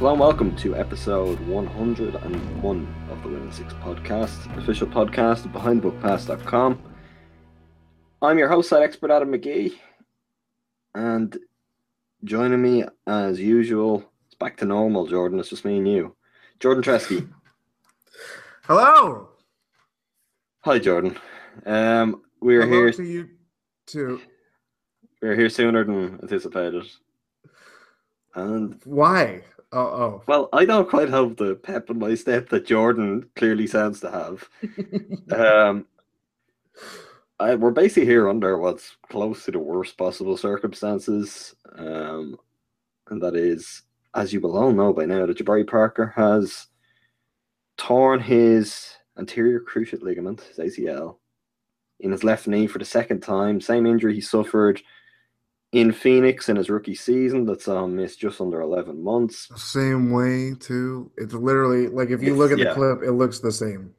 Hello and welcome to episode 101 of the Win In Six podcast, official podcast of BehindBookPass.com. I'm your host, site expert Adam McGee, and joining me as usual, it's back to normal, Jordan. It's just me and you, Jordan Treske. Hello. Hi, Jordan. Um, we're Hello here. to you too. We're here sooner than anticipated, and Why? Oh, oh. Well, I don't quite have the pep in my step that Jordan clearly sounds to have. um, I, we're basically here under what's close to the worst possible circumstances, um, and that is, as you will all know by now, that Jabari Parker has torn his anterior cruciate ligament, his ACL, in his left knee for the second time. Same injury he suffered in Phoenix in his rookie season that's um miss just under 11 months. Same way too. It's literally like if you look at the Yeah. clip, it looks the same.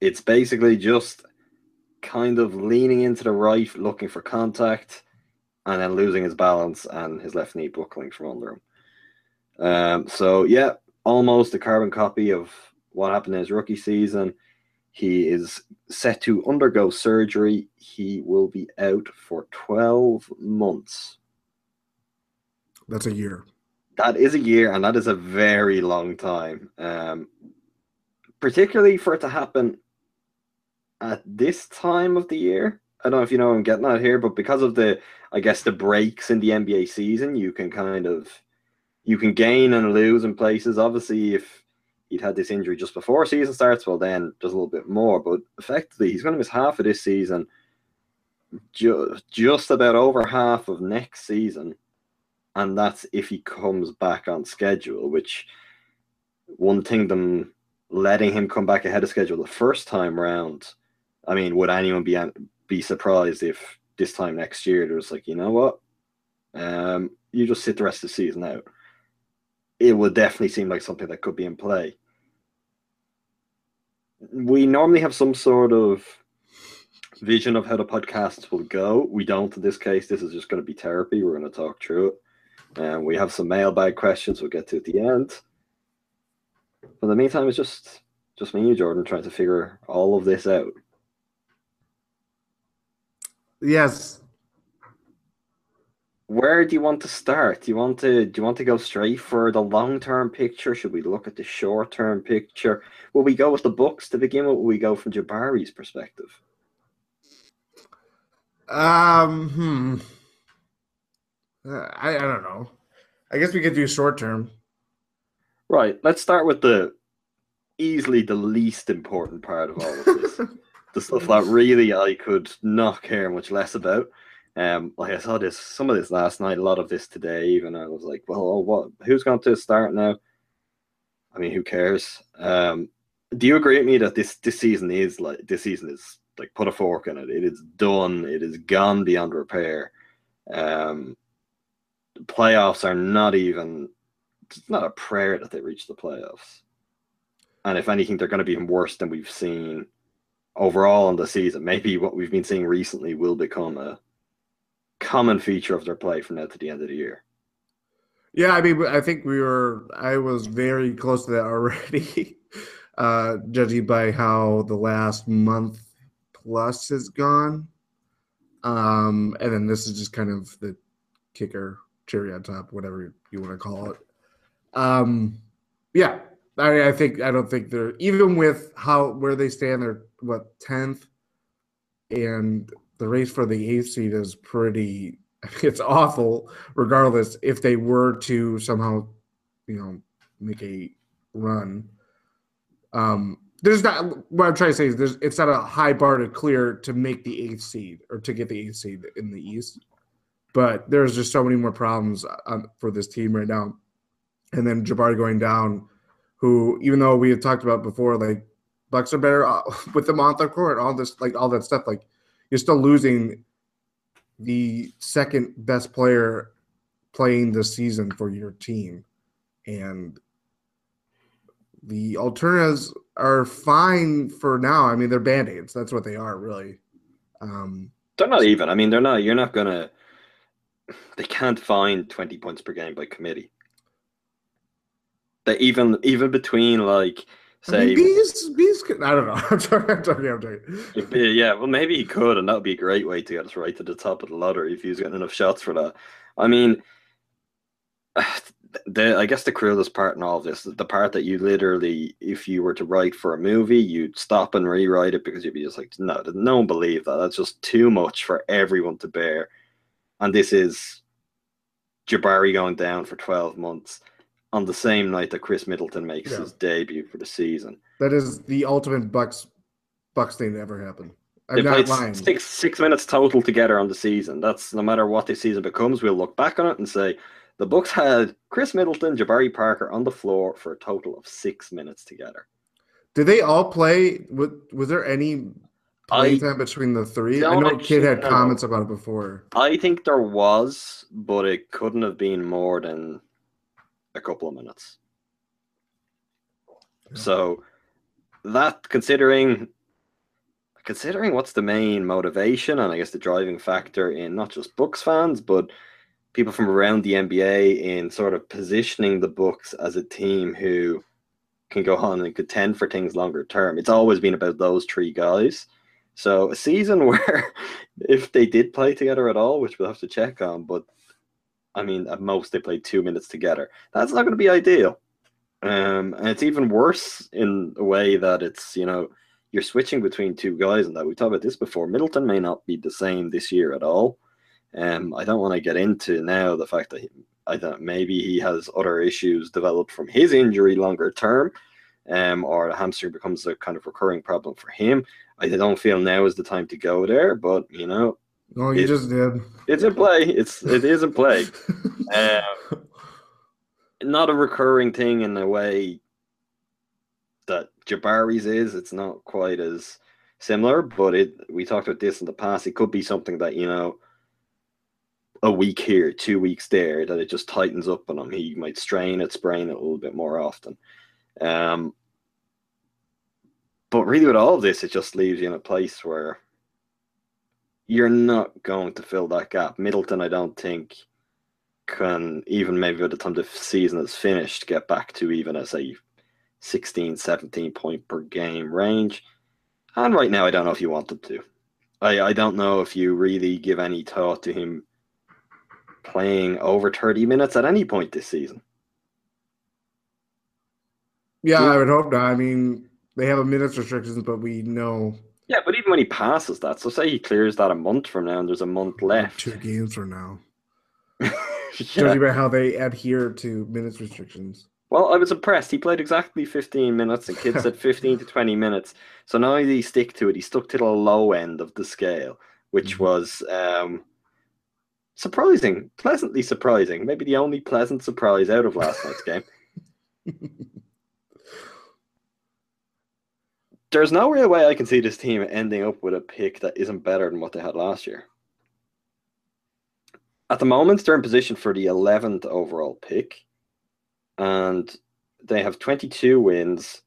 It's basically just kind of leaning into the right, looking for contact, and then losing his balance and his left knee buckling from under him. Um, so, yeah, almost a carbon copy of what happened in his rookie season. He is set to undergo surgery. He will be out for 12 months. That's a year. That is a year, and that is a very long time. Um, particularly for it to happen at this time of the year. I don't know if you know I'm getting at here, but because of the, I guess, the breaks in the NBA season, you can kind of, you can gain and lose in places. Obviously, if he'd had this injury just before season starts, well, then there's a little bit more. But effectively, he's going to miss half of this season, ju- just about over half of next season and that's if he comes back on schedule. Which one thing them letting him come back ahead of schedule the first time round. I mean, would anyone be be surprised if this time next year there's like, you know what, um, you just sit the rest of the season out? It would definitely seem like something that could be in play. We normally have some sort of vision of how the podcasts will go. We don't in this case. This is just going to be therapy. We're going to talk through it. And we have some mailbag questions we'll get to at the end. But in the meantime, it's just just me and you, Jordan, trying to figure all of this out. Yes. Where do you want to start? Do you want to do you want to go straight for the long term picture? Should we look at the short term picture? Will we go with the Bucks to begin with? Will we go from Jabari's perspective? Um. Hmm. Uh, I I don't know. I guess we could do short term. Right. Let's start with the easily the least important part of all of this. the stuff that really I could not care much less about. Um, like I saw this, some of this last night, a lot of this today, even I was like, well, oh, what? Who's going to start now? I mean, who cares? Um, do you agree with me that this this season is like this season is like put a fork in it? It is done. It is gone beyond repair. Um, the playoffs are not even. It's not a prayer that they reach the playoffs. And if anything, they're going to be even worse than we've seen overall in the season. Maybe what we've been seeing recently will become a common feature of their play from now to the end of the year. Yeah, I mean, I think we were. I was very close to that already, uh, judging by how the last month plus has gone. Um, and then this is just kind of the kicker, cherry on top, whatever you want to call it. Um, yeah, I, I think I don't think they're even with how where they stand. They're what tenth, and the race for the eighth seed is pretty. It's awful. Regardless, if they were to somehow, you know, make a run, um, there's not. What I'm trying to say is, there's it's not a high bar to clear to make the eighth seed or to get the eighth seed in the East. But there's just so many more problems um, for this team right now, and then Jabari going down who even though we had talked about before, like Bucks are better uh, with them on the court, all this like all that stuff. Like you're still losing the second best player playing this season for your team, and the alternatives are fine for now. I mean, they're band aids. That's what they are, really. Um, they're not even. I mean, they're not. You're not gonna. They can't find twenty points per game by committee that even even between like say I mean, bees bees could, I don't know. I'm sorry, I'm sorry, I'm sorry. Yeah, well maybe he could, and that would be a great way to get us right to the top of the lottery if he's getting enough shots for that. I mean the I guess the cruelest part in all of this is the part that you literally, if you were to write for a movie, you'd stop and rewrite it because you'd be just like, no, no one believe that. That's just too much for everyone to bear. And this is Jabari going down for twelve months on the same night that Khris Middleton makes yeah. his debut for the season. That is the ultimate Bucks Bucks thing to ever happen. I'm they played lying. six six minutes total together on the season. That's no matter what this season becomes, we'll look back on it and say the Bucks had Khris Middleton, Jabari Parker on the floor for a total of six minutes together. Did they all play? Was, was there any play time between the three? I know Kidd had comments about it before. I think there was, but it couldn't have been more than a couple of minutes. So that considering considering what's the main motivation and I guess the driving factor in not just Bucks fans, but people from around the NBA in sort of positioning the Bucks as a team who can go on and contend for things longer term. It's always been about those three guys. So a season where if they did play together at all, which we'll have to check on, but I mean, at most they played two minutes together. That's not going to be ideal. Um, and it's even worse in a way that it's, you know, you're switching between two guys and that we talked about this before. Middleton may not be the same this year at all. Um, I don't want to get into now the fact that he, I don't maybe he has other issues developed from his injury longer term, um, or the hamstring becomes a kind of recurring problem for him. I don't feel now is the time to go there, but you know, Oh, you it, just did. It's in play. It's it is in play. um, not a recurring thing in the way that Jabari's is. It's not quite as similar, but it. We talked about this in the past. It could be something that you know, a week here, two weeks there, that it just tightens up on him. He might strain it, sprain it a little bit more often. Um, but really, with all of this, it just leaves you in a place where you're not going to fill that gap. Middleton, I don't think, can even maybe by the time the season is finished, get back to even as a 16, 17 point per game range. And right now, I don't know if you want them to. I, I don't know if you really give any thought to him playing over 30 minutes at any point this season. Yeah, yeah. I would hope not. I mean, they have a minutes restrictions, but we know yeah, but even when he passes that, so say he clears that a month from now and there's a month left. Two games from now. yeah. Judging by how they adhere to minutes restrictions. Well, I was impressed. He played exactly 15 minutes, and kids said 15 to 20 minutes. So now he stick to it. He stuck to the low end of the scale, which mm-hmm. was um, surprising, pleasantly surprising. Maybe the only pleasant surprise out of last night's game. There's no real way I can see this team ending up with a pick that isn't better than what they had last year. At the moment, they're in position for the 11th overall pick, and they have 22 wins.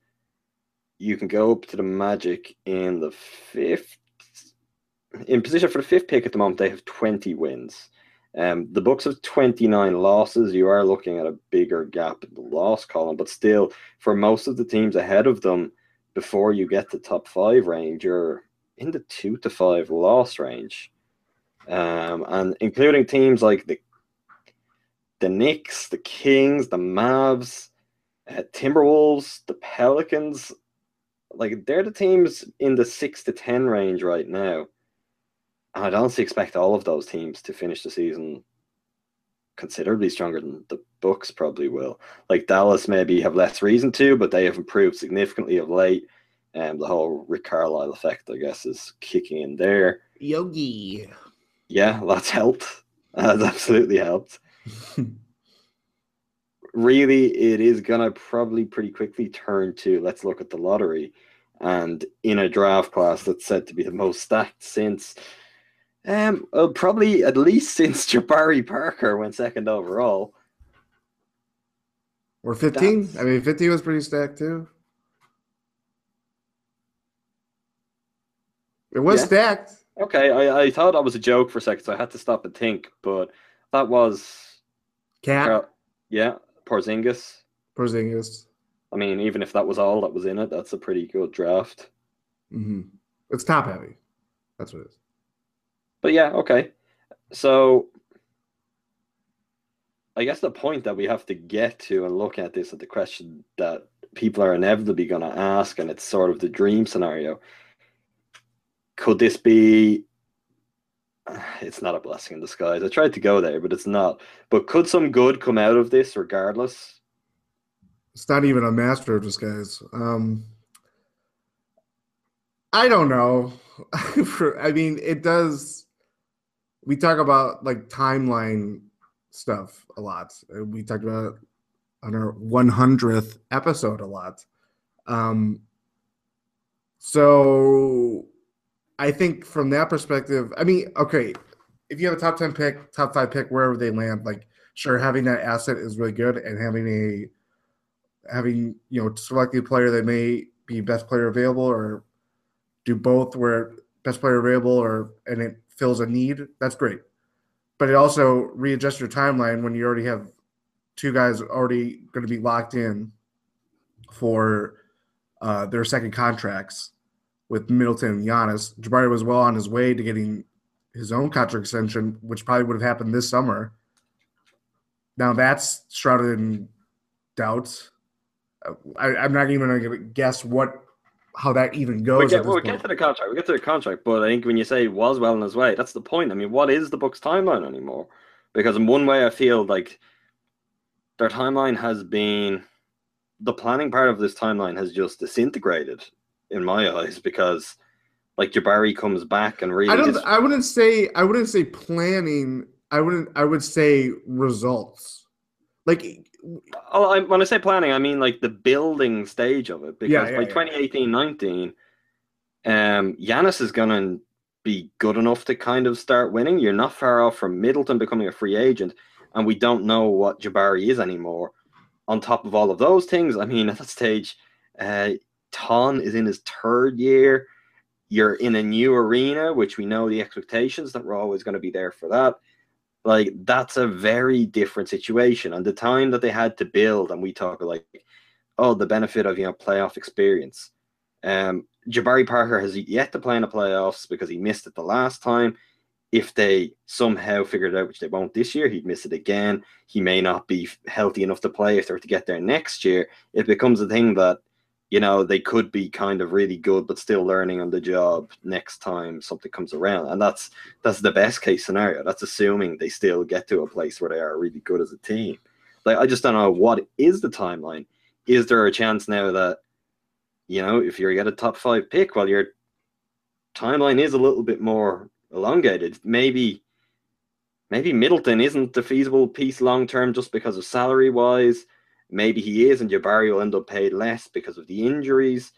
You can go up to the Magic in the fifth. In position for the fifth pick at the moment, they have 20 wins. Um, the Bucks have 29 losses. You are looking at a bigger gap in the loss column, but still, for most of the teams ahead of them, before you get to top five range, you're in the two to five loss range. Um, and including teams like the the Knicks, the Kings, the Mavs, uh, Timberwolves, the Pelicans, like they're the teams in the six to ten range right now. And I don't expect all of those teams to finish the season considerably stronger than the Bucks probably will. Like Dallas maybe have less reason to, but they have improved significantly of late. And um, the whole Rick Carlisle effect, I guess, is kicking in there. Yogi. Yeah, that's helped. That's absolutely helped. really, it is gonna probably pretty quickly turn to let's look at the lottery. And in a draft class that's said to be the most stacked since um, well, probably at least since Jabari Parker went second overall. Or 15? That's... I mean, 15 was pretty stacked too. It was yeah. stacked. Okay, I, I thought that was a joke for a second, so I had to stop and think, but that was. KAT? yeah, Porzingis. Porzingis. I mean, even if that was all that was in it, that's a pretty good draft. Mm-hmm. It's top heavy. That's what it is. But yeah, okay. So I guess the point that we have to get to and look at this at the question that people are inevitably going to ask, and it's sort of the dream scenario. Could this be? It's not a blessing in disguise. I tried to go there, but it's not. But could some good come out of this regardless? It's not even a master of disguise. Um, I don't know. I mean, it does we talk about like timeline stuff a lot. We talked about on our 100th episode a lot. Um, so I think from that perspective, I mean, okay, if you have a top 10 pick, top five pick, wherever they land, like, sure, having that asset is really good and having a, having, you know, selecting a player that may be best player available or do both where best player available or, and it fills a need, that's great. But it also readjusts your timeline when you already have two guys already going to be locked in for uh, their second contracts with Middleton and Giannis. Jabari was well on his way to getting his own contract extension, which probably would have happened this summer. Now that's shrouded in doubt. I, am not even going to guess what how that even goes. We get, well, we get to the contract. We get to the contract, but I think when you say was well in his way, that's the point. I mean, what is the Bucks' timeline anymore? Because in one way, I feel like their timeline has been the planning part of this timeline has just disintegrated in my eyes because like Jabari comes back and really. I don't. I wouldn't say. I wouldn't say planning. I wouldn't. I would say results. Like I, when I say planning, I mean like the building stage of it. Because yeah, yeah, by 2018 19, um, Giannis is going to be good enough to kind of start winning. You're not far off from Middleton becoming a free agent, and we don't know what Jabari is anymore. On top of all of those things, I mean, at that stage, uh, Thon is in his third year. You're in a new arena, which we know the expectations that we're always going to be there for that like that's a very different situation. And the time that they had to build and we talk like oh the benefit of you know playoff experience. Um jabari parker has yet to play in the playoffs because he missed it the last time. If they somehow figure it out which they won't this year he'd miss it again. He may not be healthy enough to play if they're to get there next year. It becomes a thing that you know they could be kind of really good but still learning on the job next time something comes around. And that's that's the best case scenario. That's assuming they still get to a place where they are really good as a team. Like i just don't know what is the timeline. Is there a chance now that you know if you get a top five pick well your timeline is a little bit more elongated. Maybe maybe middleton isn't the feasible piece long term just because of salary wise Maybe he is, and Jabari will end up paid less because of the injuries.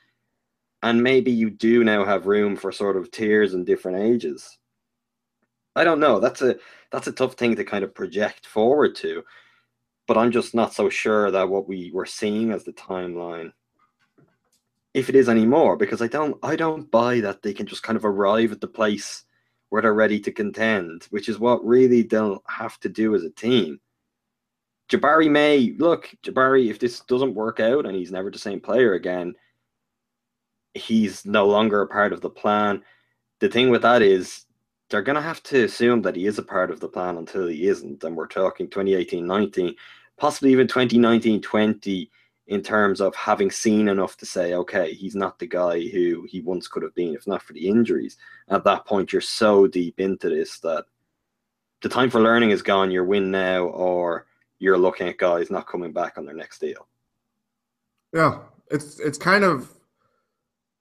And maybe you do now have room for sort of tiers and different ages. I don't know. That's a that's a tough thing to kind of project forward to. But I'm just not so sure that what we were seeing as the timeline, if it is anymore, because I don't I don't buy that they can just kind of arrive at the place where they're ready to contend, which is what really they'll have to do as a team. Jabari may look Jabari if this doesn't work out and he's never the same player again, he's no longer a part of the plan. The thing with that is they're going to have to assume that he is a part of the plan until he isn't. And we're talking 2018 19, possibly even 2019 20 in terms of having seen enough to say, okay, he's not the guy who he once could have been if not for the injuries. At that point, you're so deep into this that the time for learning is gone. You're win now, or you're looking at guys not coming back on their next deal. Yeah, it's it's kind of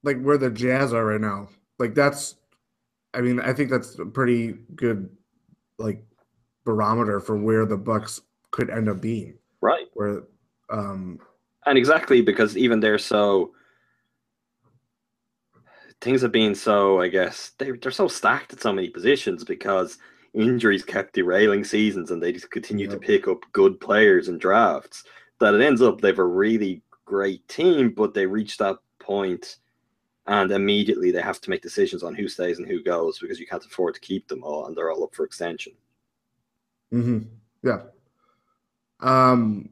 like where the Jazz are right now. Like that's, I mean, I think that's a pretty good like barometer for where the Bucks could end up being. Right. Where, um, and exactly because even they're so things have been so, I guess they they're so stacked at so many positions because injuries kept derailing seasons and they just continue Yep. to pick up good players and drafts that it ends up they've a really great team, but they reach that point and immediately they have to make decisions on who stays and who goes because you can't afford to keep them all and they're all up for extension. mhm, yeah. Um,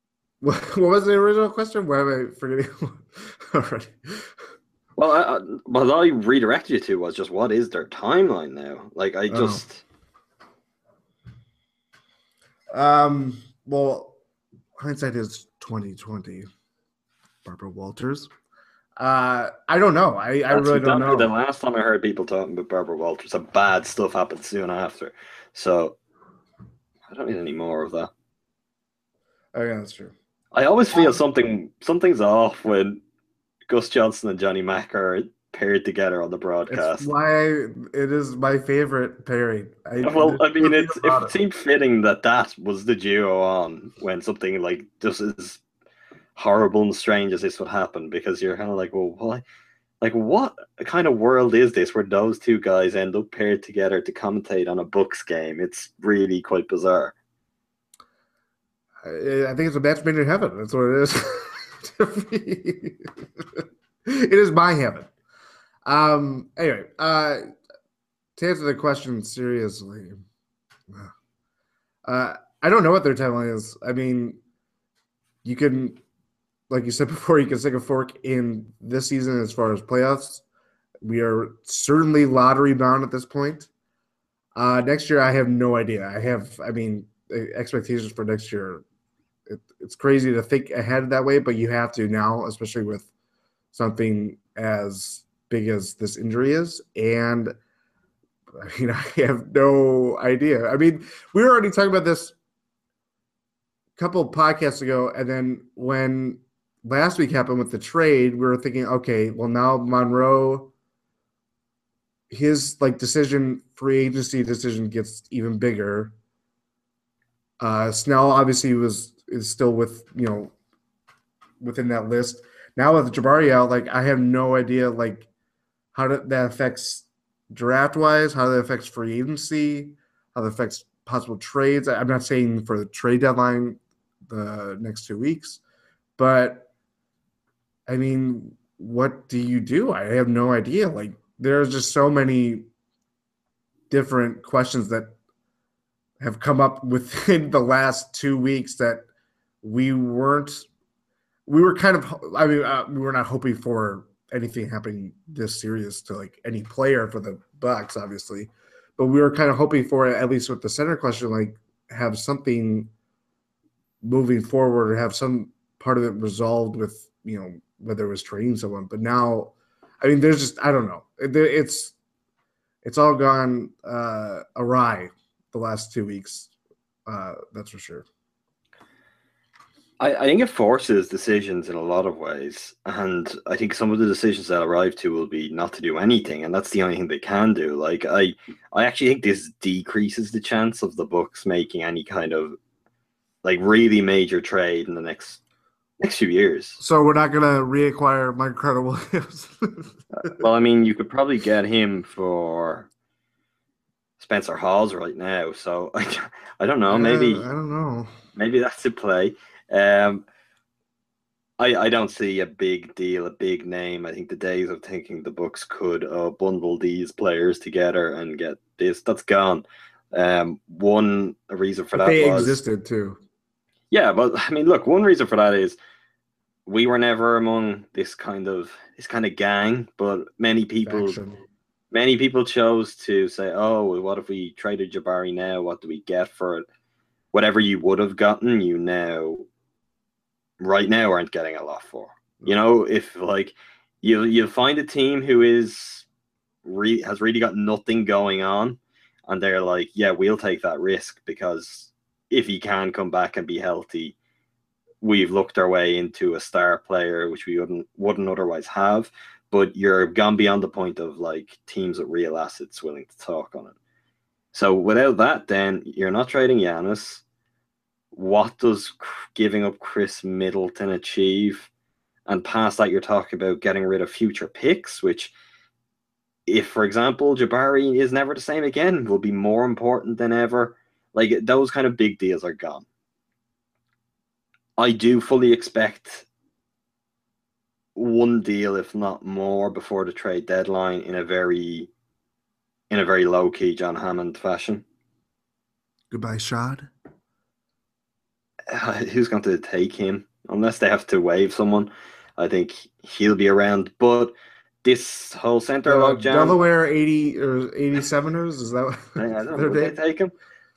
what, was the original question? Why am I forgetting already? Well, I, I, what I redirected you to was just what is their timeline now? Like, I Oh. just Um, well, hindsight is twenty twenty. Barbara Walters. Uh, I don't know. I, I really don't know. The last time I heard people talking about Barbara Walters, some bad stuff happened soon after. So I don't need any more of that. Oh yeah, that's true. I always feel something something's off when Gus Johnson and Johnny Mack are paired together on the It's broadcast. why it is my favorite pairing. I, Well, I mean, it's, nothing it seemed fitting that that was the duo on when something like just as horrible and strange as this would happen because you're kind of like, well, why? Like, what kind of world is this where those two guys end up paired together to commentate on a Bucks game? It's really quite bizarre. I, I think it's a match made in heaven. That's what it is. it is my heaven. Um. Anyway, uh, to answer the question seriously, uh, I don't know what their timeline is. I mean, you can, like you said before, you can stick a fork in this season as far as playoffs. We are certainly lottery bound at this point. Uh, next year, I have no idea. I have, I mean, expectations for next year. It, it's crazy to think ahead that way, but you have to now, especially with something as big as this injury is. And I mean, I have no idea. I mean, we were already talking about this a couple podcasts ago, and then when last week happened with the trade, we were thinking, okay, well now Monroe, his like decision, free agency decision gets even bigger. Uh, Snell obviously was is still with you know within that list. Now with Jabari out, like I have no idea like how that that affects draft wise, how that affects free agency, how that affects possible trades. I'm not saying for the trade deadline the next two weeks, but I mean, what do you do? I have no idea. Like there's just so many different questions that have come up within the last two weeks that we weren't we were kind of i mean uh, we were not hoping for anything happening this serious to like any player for the bucks obviously. But we were kind of hoping for at least with the center question like have something moving forward or have some part of it resolved with you know whether it was trading someone. But now i mean there's just i don't know. It's it's all gone uh awry the last two weeks uh that's for sure I, I think it forces decisions in a lot of ways. And I think some of the decisions they'll arrive to will be not to do anything. And that's the only thing they can do. Like I I actually think this decreases the chance of the Bucks making any kind of like really major trade in the next next few years. so we're not gonna reacquire mike carter williams Well, I mean, you could probably get him for Spencer Hawes right now. So I, I don't know. Maybe Uh, i don't know maybe that's a play. Um, I I don't see a big deal, a big name. I think the days of thinking the Bucks could uh, bundle these players together and get this that's gone. Um, one reason for that they was existed too yeah, but I mean, look, one reason for that is we were never among this kind of this kind of gang, but many people Faction. many people chose to say, "Oh, well, what if we traded Jabari now? What do we get for it? Whatever you would have gotten, you now right now aren't getting a lot for. You mm. know, if like you you find a team who is re- has really got nothing going on, and they're like, yeah, we'll take that risk because if he can come back and be healthy, we've looked our way into a star player which we wouldn't wouldn't otherwise have. But you're gone beyond the point of like teams with real assets willing to talk on it. So without that, then you're not trading Giannis. What does giving up Khris Middleton achieve? And past that, you're talking about getting rid of future picks, which, if, for example, Jabari is never the same again, will be more important than ever. Like those kind of big deals are gone. I do fully expect one deal, if not more, before the trade deadline in a very in a very low key John Hammond fashion. Goodbye, Shad. Who's going to take him? Unless they have to waive someone, I think he'll be around. But this whole center Uh, logjam, Delaware 80 or 87ers, is that what I don't know. they take him?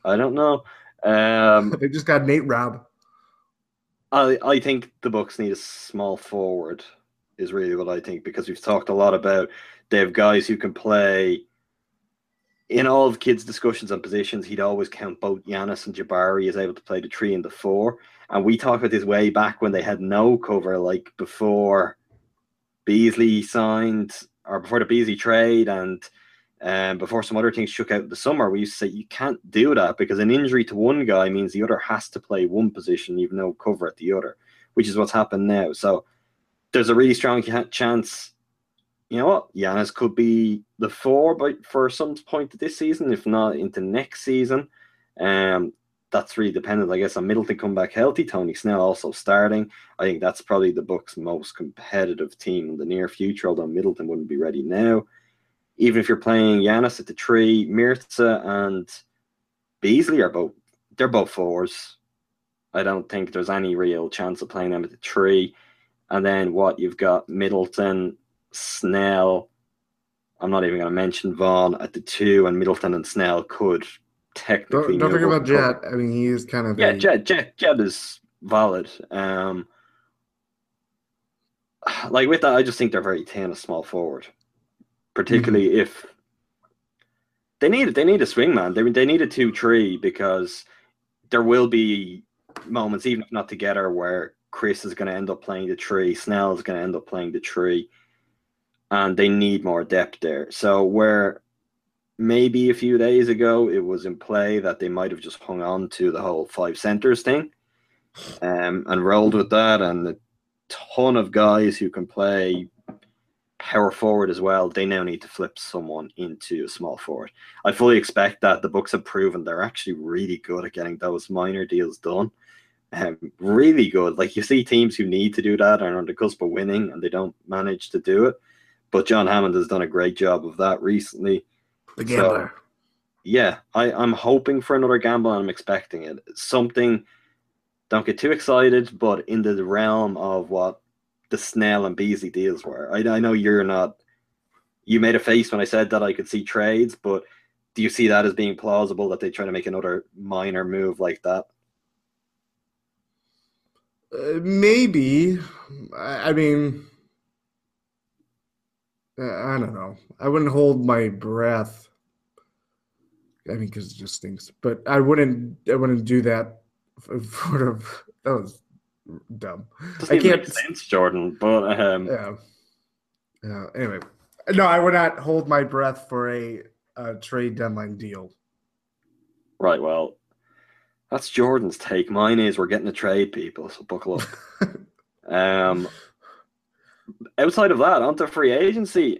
I don't know. Um, They just got Nate Robb. I I think the Bucks need a small forward is really what I think because we've talked a lot about they have guys who can play in all of Kidd's discussions on positions. He'd always count both Giannis and Jabari as able to play the three and the four. And we talked about this way back when they had no cover, like before Beasley signed or before the Beasley trade and um, before some other things shook out in the summer, we used to say you can't do that because an injury to one guy means the other has to play one position, even though cover at the other, which is what's happened now. So there's a really strong chance. You know what? Giannis could be the four by for some point of this season, if not into next season. Um, that's really dependent, I guess, on Middleton come back healthy. Tony Snell also starting. I think that's probably the Bucks' most competitive team in the near future. Although Middleton wouldn't be ready now even if you're playing Giannis at the tree, Mirza and Beasley are both they're both fours. I don't think there's any real chance of playing them at the tree. And then what you've got Middleton, Snell. I'm not even going to mention Vaughn at the two, and Middleton and Snell could technically. Don't, don't forget about. Jet. I mean, he is kind of Yeah, a- Jed, Jed, Jed is valid. Um, like with that, I just think they're very thin, a small forward, particularly if they need they need a swing man. They they need a two tree because there will be moments, even if not together, where Khris is going to end up playing the tree, Snell is going to end up playing the tree, and they need more depth there. So where maybe a few days ago it was in play that they might have just hung on to the whole five centers thing um, and rolled with that and a ton of guys who can play power forward as well they now need to flip someone into a small forward. I fully expect that the Bucks have proven they're actually really good at getting those minor deals done. Um, really good. Like you see teams who need to do that and are on the cusp of winning and they don't manage to do it but john hammond has done a great job of that recently the gambler. yeah, I, I'm hoping for another gamble and I'm expecting it. Something, don't get too excited, but in the realm of what the Snell and Beasley deals were. I, I know you're not, you made a face when I said that I could see trades, but do you see that as being plausible that they try to make another minor move like that? Uh, maybe. I, I mean, I don't know. I wouldn't hold my breath. I mean, because it just stinks. But I wouldn't. I wouldn't do that. Sort of. That was dumb. Doesn't I can't. make sense, Jordan, but um, Yeah. Yeah. Anyway, no, I would not hold my breath for a, a trade deadline deal. right, well, that's Jordan's take. Mine is we're getting a trade, people, so buckle up. Um, outside of that, onto free agency,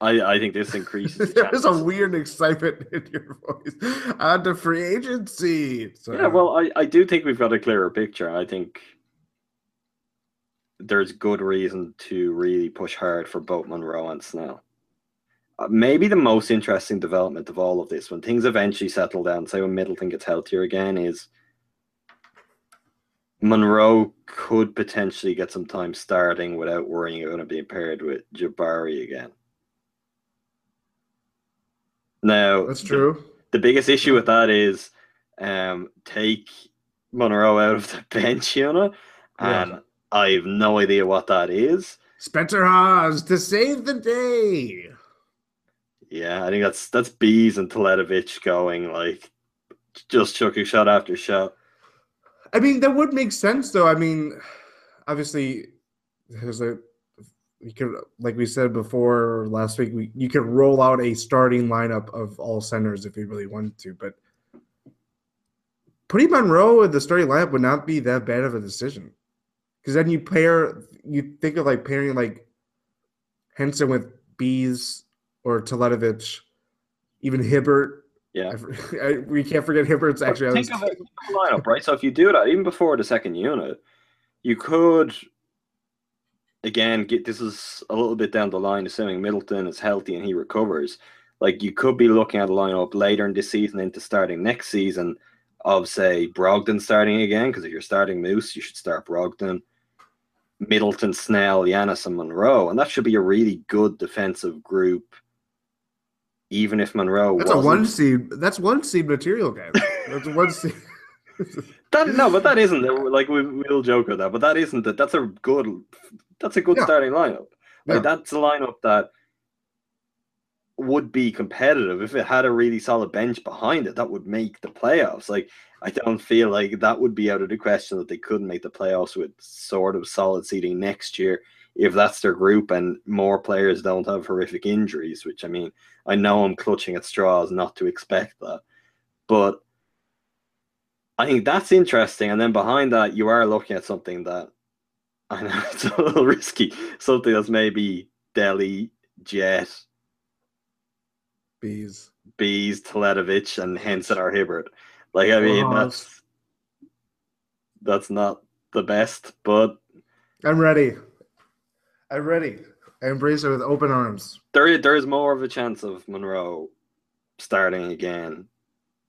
I I think this increases. the There's a weird excitement in your voice. On to free agency. So, yeah. Well, I I do think we've got a clearer picture. I think there's good reason to really push hard for both Monroe and Snell. Uh, maybe the most interesting development of all of this, when things eventually settle down, say when Middleton gets healthier again, is Monroe could potentially get some time starting without worrying about him being paired with Jabari again. Now, that's true. the biggest issue with that is um, take Monroe out of the bench unit Yeah. and I have no idea what that is. Spencer Hawes to save the day. Yeah, I think that's that's Bees and Teletovic going like just chucking shot after shot. I mean, that would make sense, though. I mean, obviously, there's a you could, like we said before last week, we, you could roll out a starting lineup of all centers if you really wanted to, but putting Monroe in the starting lineup would not be that bad of a decision. Because then you pair, you think of like pairing like Henson with Bees or Teletovic, even Hibbert. Yeah. I, I, we can't forget Hibbert's actually. think of it lineup, right? So if you do that, uh, even before the second unit, you could again get this is a little bit down the line, assuming Middleton is healthy and he recovers. Like you could be looking at a lineup later in this season into starting next season of say Brogdon starting again, because if you're starting Moose, you should start Brogdon, Middleton, Snell, Giannis, and Monroe, and that should be a really good defensive group. Even if Monroe That's a one seed. That's one seed material, guys. That's a one seed. That no, but that isn't like we we'll joke about that, but that isn't it. That's a good that's a good Yeah. starting lineup. Like Yeah. that's a lineup that would be competitive if it had a really solid bench behind it. That would make the playoffs. Like I don't feel like that would be out of the question that they couldn't make the playoffs with sort of solid seating next year if that's their group and more players don't have horrific injuries. Which I mean, I know I'm clutching at straws not to expect that, but I think that's interesting. And then behind that, you are looking at something that I know it's a little risky. Something that's maybe Delly, Jet, Bees. Bees, Teletovic, and Henson or Hibbert. Like, I mean, Hawes. that's that's not the best, but I'm ready. I'm ready. I embrace it with open arms. there there is more of a chance of Monroe starting again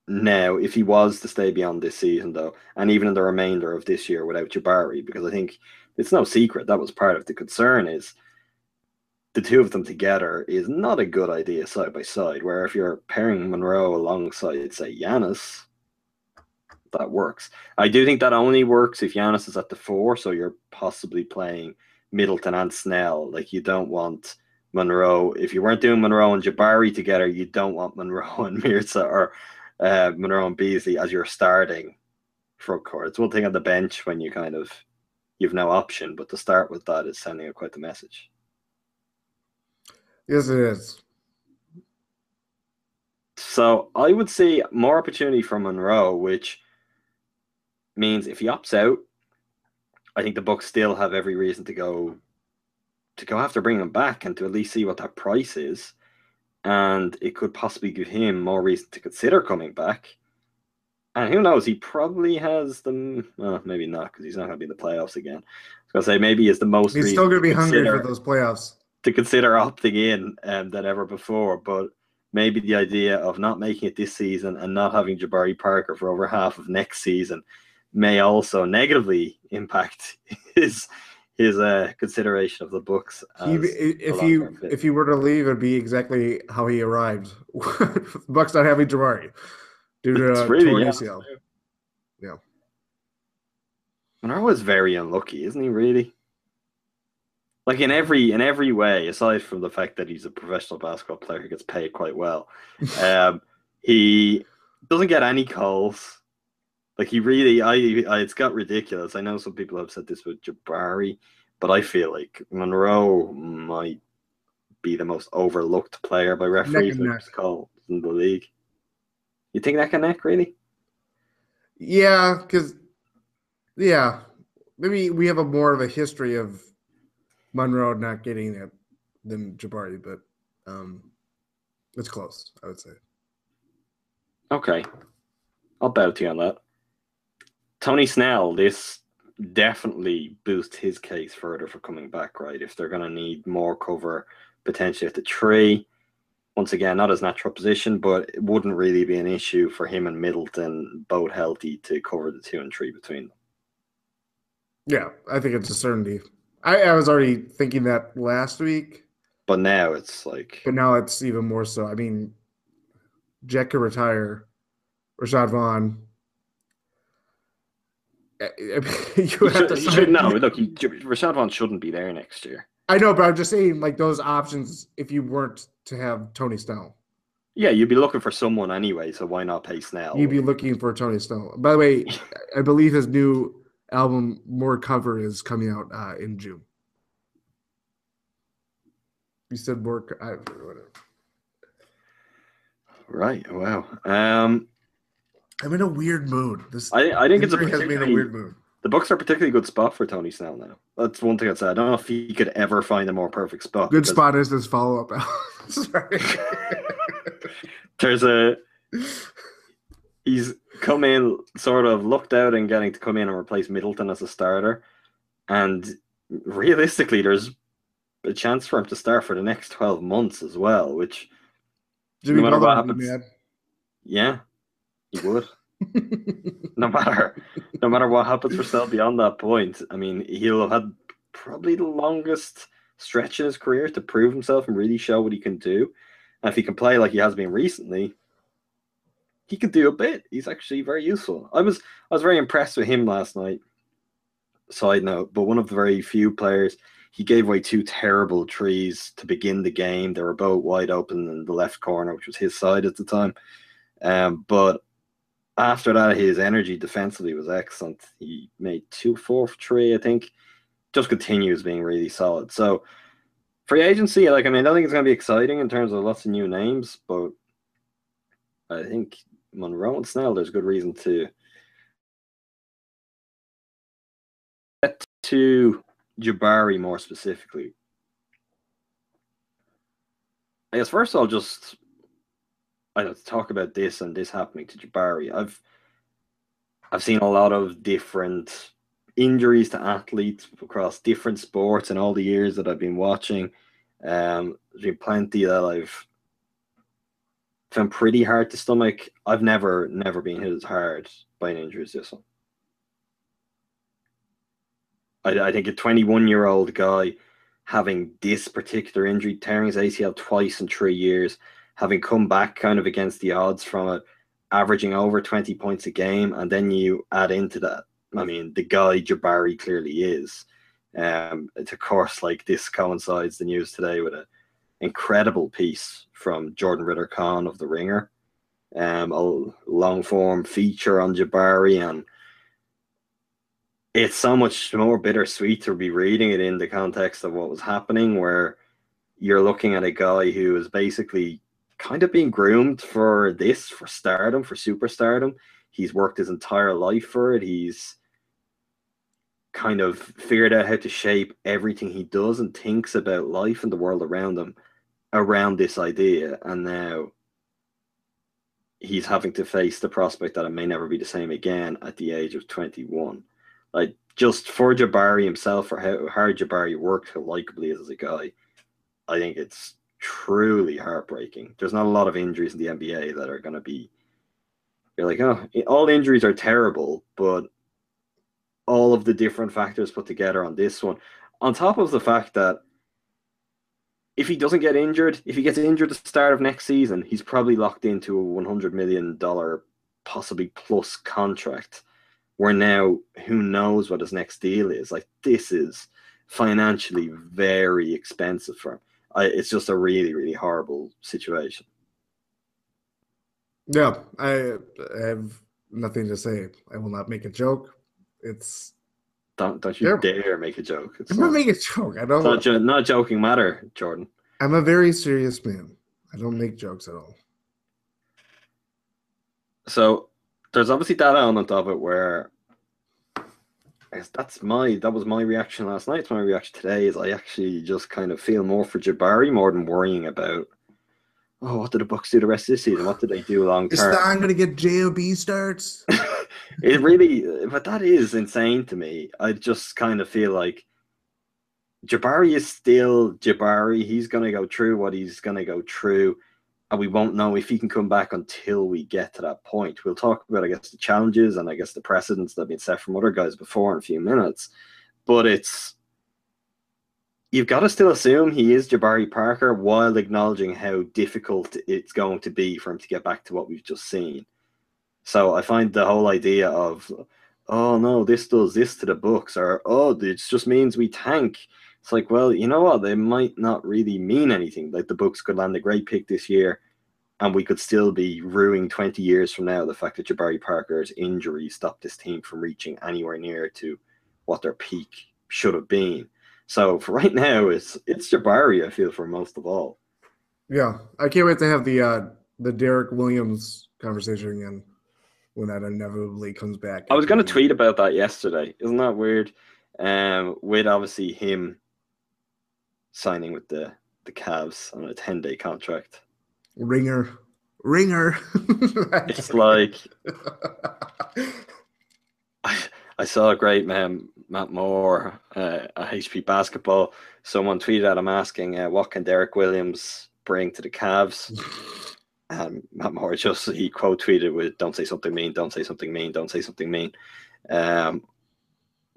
now if he was to stay beyond this season though and even in the remainder of this year without Jabari because I think it's no secret that was part of the concern is the two of them together is not a good idea side by side where if you're pairing Monroe alongside say Giannis, that works I do think that only works if Giannis is at the four so you're possibly playing Middleton and Snell like you don't want Monroe. If you weren't doing Monroe and Jabari together, you don't want Monroe and Mirza or uh, Monroe and Beasley as your starting front court. It's one thing on the bench when you kind of you've no option, but to start with that is sending out quite the message. Yes, it is. So I would see more opportunity for Monroe, which means if he opts out, I think the Bucks still have every reason to go to go after bringing him back and to at least see what that price is. And it could possibly give him more reason to consider coming back. And who knows? He probably has the well, maybe not because he's not going to be in the playoffs again. I was going to say maybe he is the most. He's still going to be hungry for those playoffs. to consider opting in um, than ever before. But maybe the idea of not making it this season and not having Jabari Parker for over half of next season may also negatively impact his his uh, consideration of the Bucks. He, if you fit. if you were to leave, it'd be exactly how he arrived. Bucks not having Jabari due to uh, really- yeah. ACL. Monroe was very unlucky, isn't he? Really. Like in every in every way, aside from the fact that he's a professional basketball player who gets paid quite well, um, he doesn't get any calls. Like he really, I, I, it's got ridiculous. I know some people have said this with Jabari, but I feel like Monroe might be the most overlooked player by referees when neck. called in the league. You think neck and neck, really? Yeah, because yeah, maybe we have a more of a history of Monroe not getting it than Jabari, but um, it's close. I would say. Okay. I'll bow to you on that. Tony Snell, this definitely boosts his case further for coming back, right? If they're going to need more cover potentially at the tree. Once again, not his natural position, but it wouldn't really be an issue for him and Middleton, both healthy, to cover the two and three between them. Yeah, I think it's a certainty. I, I was already thinking that last week, But now it's like, but now it's even more so. I mean, Jet could retire, Rashad Vaughn. you have should, to sign- should, no, look, he, Rashad Vaughn shouldn't be there next year. I know, but I'm just saying, like those options, if you weren't to have Tony Snell, Yeah, you'd be looking for someone anyway, so why not pay Snell? you'd be looking for Tony Snell. By the way, I believe his new album, More Cover, is coming out uh, in June. You said more. co- I, whatever. Right. Wow. Um, I'm in a weird mood. This I I think it's a injury has me in a weird mood. the Bucks are a particularly good spot for Tony Snell now. That's one thing I'd say. I don't know if he could ever find a more perfect spot. Good spot is this follow up. There's a he's come in sort of looked out and getting to come in and replace Middleton as a starter, and realistically, there's a chance for him to start for the next twelve months as well. Which Jimmy matter what Butler would be happens- yeah, he would. no matter no matter what happens for Snell beyond that point, I mean, he'll have had probably the longest stretch in his career to prove himself and really show what he can do. And if he can play like he has been recently, he can do a bit. He's actually very useful. I was I was very impressed with him last night. Side note, but one of the very few players he gave away two terrible trees to begin the game. They were both wide open in the left corner, which was his side at the time. Um, but after that, his energy defensively was excellent. He made two four three, I think. Just continues being really solid. So free agency, like I mean, I think it's going to be exciting in terms of lots of new names, but I think Monroe and Snell, there's good reason to get to Jabari more specifically. I guess first I'll just I have to talk about this and this happening to Jabari. I've I've seen a lot of different injuries to athletes across different sports in all the years that I've been watching. Um, there's been plenty that I've found pretty hard to stomach. I've never, never been hit as hard by an injury as this one. I, I think a 21 year old guy having this particular injury, tearing his ACL twice in three years, having come back kind of against the odds from it, averaging over 20 points a game, and then you add into that, I mean, the guy Jabari clearly is. Um, it's of course like this coincides the news today with an incredible piece from Jordan Ritter Conn of The Ringer, um, a long form feature on Jabari, and it's so much more bittersweet to be reading it in the context of what was happening, where you're looking at a guy who is basically kind of being groomed for this, for stardom, for superstardom. He's worked his entire life for it. He's kind of figured out how to shape everything he does and thinks about life and the world around him around this idea. And now he's having to face the prospect that it may never be the same again at the age of 21. Like, just for Jabari himself, for how hard Jabari worked, how likable he is as a guy, I think it's truly heartbreaking. There's not a lot of injuries in the NBA that are going to be. You're like, oh, all injuries are terrible, but all of the different factors put together on this one, on top of the fact that if he doesn't get injured, if he gets injured at the start of next season, he's probably locked into a $100 million, possibly plus contract. Where now, who knows what his next deal is? Like, this is financially very expensive for him. I, it's just a really, really horrible situation. Yeah, I, I have nothing to say. I will not make a joke. It's Don't don't you Terrible. dare make a joke. It's I'm not, not making a joke. I not, don't. jo- not joking matter, Jordan. I'm a very serious man. I don't make jokes at all. So there's obviously that element of it where that's my that was my reaction last night. It's my reaction today is I actually just kind of feel more for Jabari more than worrying about oh what did the Bucks do the rest of this season? What did they do long Is term? Stan going to get JOB starts? it really but that is insane to me. I just kind of feel like Jabari is still Jabari. He's gonna go through what he's gonna go through. And we won't know if he can come back until we get to that point. We'll talk about, I guess, the challenges and I guess the precedents that have been set from other guys before in a few minutes. But it's you've got to still assume he is Jabari Parker while acknowledging how difficult it's going to be for him to get back to what we've just seen. So I find the whole idea of oh no, this does this to the Bucks, or oh, it just means we tank. It's like, well, you know what? They might not really mean anything. Like the Bucks could land a great pick this year, and we could still be ruining 20 years from now the fact that Jabari Parker's injury stopped this team from reaching anywhere near to what their peak should have been. So for right now, it's it's Jabari, I feel, for most of all. Yeah, I can't wait to have the uh, the Derrick Williams conversation again when that inevitably comes back. I was going to tweet about that yesterday. Isn't that weird? Um, with obviously him signing with the the Cavs on a ten day contract. Ringer, ringer. it's like I, I saw a great man, Matt Moore, uh, at HP Basketball. Someone tweeted at him asking, uh, "What can Derrick Williams bring to the Cavs?" And Matt Moore just he quote tweeted with "Don't say something mean, don't say something mean, don't say something mean," um,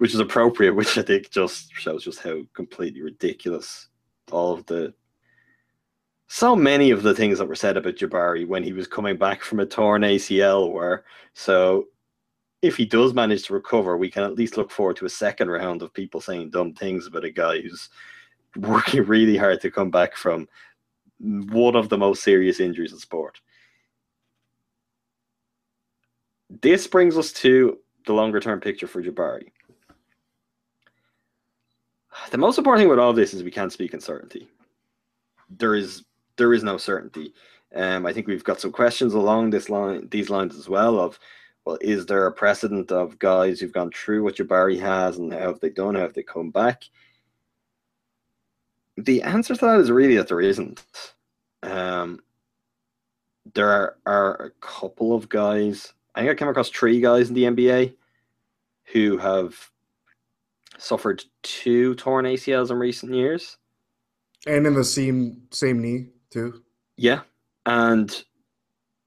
which is appropriate. Which I think just shows just how completely ridiculous all of the so many of the things that were said about Jabari when he was coming back from a torn ACL were. So if he does manage to recover, we can at least look forward to a second round of people saying dumb things about a guy who's working really hard to come back from one of the most serious injuries in sport. This brings us to the longer term picture for Jabari. The most important thing with all this is we can't speak in certainty. There is there is no certainty. Um, I think we've got some questions along this line, these lines as well. Of, well, is there a precedent of guys who've gone through what Jabari has, and how have they done? How have they come back? The answer to that is really that there isn't. Um, there are, are a couple of guys. I think I came across three guys in the NBA who have suffered two torn ACLs in recent years. And in the same same knee too. Yeah, and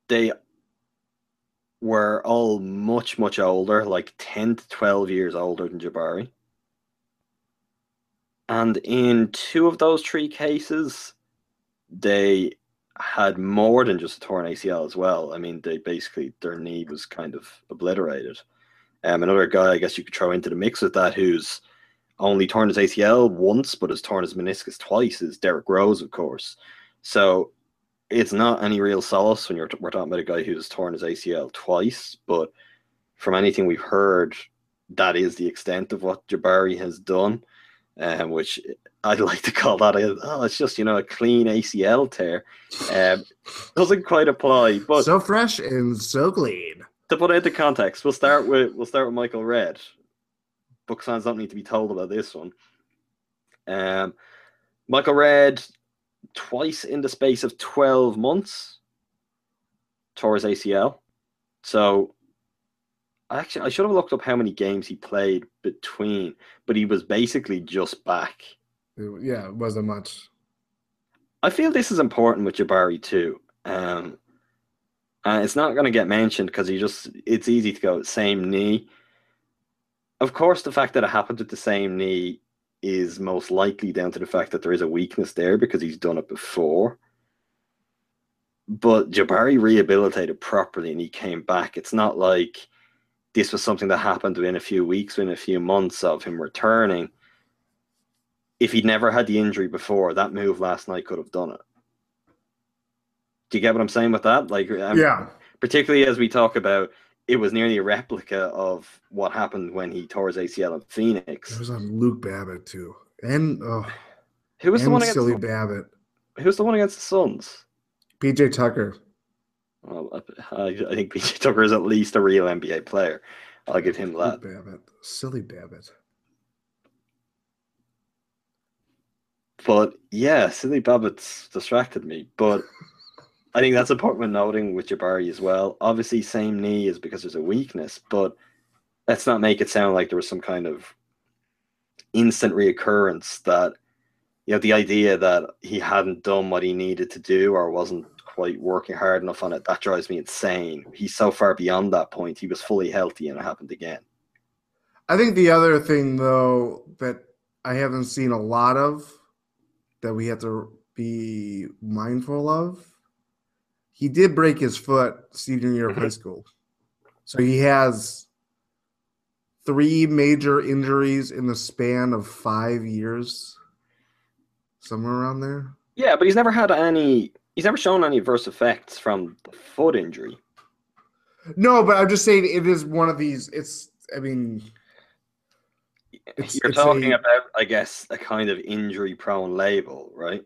they were all much much older, like ten to twelve years older than Jabari. And in two of those three cases, they had more than just a torn ACL as well. I mean, they basically their knee was kind of obliterated. Um, another guy, I guess you could throw into the mix with that, who's only torn his ACL once, but has torn his meniscus twice, is Derrick Rose, of course. So it's not any real solace when you're we're talking about a guy who's torn his ACL twice. But from anything we've heard, that is the extent of what Jabari has done, um, which I'd like to call that a oh, it's just you know a clean ACL tear. Um, doesn't quite apply, but so fresh and so clean. To put it into context, we'll start with we'll start with Michael Redd. Bucks fans don't need to be told about this one. Um, Michael Redd, twice in the space of 12 months, tore his ACL. So, I actually, I should have looked up how many games he played between, but he was basically just back. Yeah, it wasn't much. I feel this is important with Jabari too. Um, and it's not going to get mentioned because he just, it's easy to go same knee of course, the fact that it happened with the same knee is most likely down to the fact that there is a weakness there because he's done it before. But Jabari rehabilitated properly and he came back. It's not like this was something that happened within a few weeks, within a few months of him returning. If he'd never had the injury before, that move last night could have done it. Do you get what I'm saying with that? Like, um, yeah. Particularly as we talk about it was nearly a replica of what happened when he tore his ACL in Phoenix. It was on Luke Babbitt too, and oh, who was and the one against silly the, Babbitt? Who was the one against the Suns? PJ Tucker. Well, I, I think PJ Tucker is at least a real NBA player. I'll give him that. Luke Babbitt, silly Babbitt. But yeah, silly Babbitt's distracted me. But I think that's important noting with Jabari as well. Obviously, same knee is because there's a weakness, but let's not make it sound like there was some kind of instant reoccurrence that you know the idea that he hadn't done what he needed to do or wasn't quite working hard enough on it that drives me insane. He's so far beyond that point. He was fully healthy and it happened again. I think the other thing though that i haven't seen a lot of that we have to be mindful of he did break his foot senior year of high mm-hmm. school. So he has three major injuries in the span of five years, somewhere around there. Yeah, but he's never had any. He's never shown any adverse effects from the foot injury. No, but I'm just saying it is one of these. It's, I mean, It's- You're it's talking a- about, I guess, a kind of injury-prone label, right?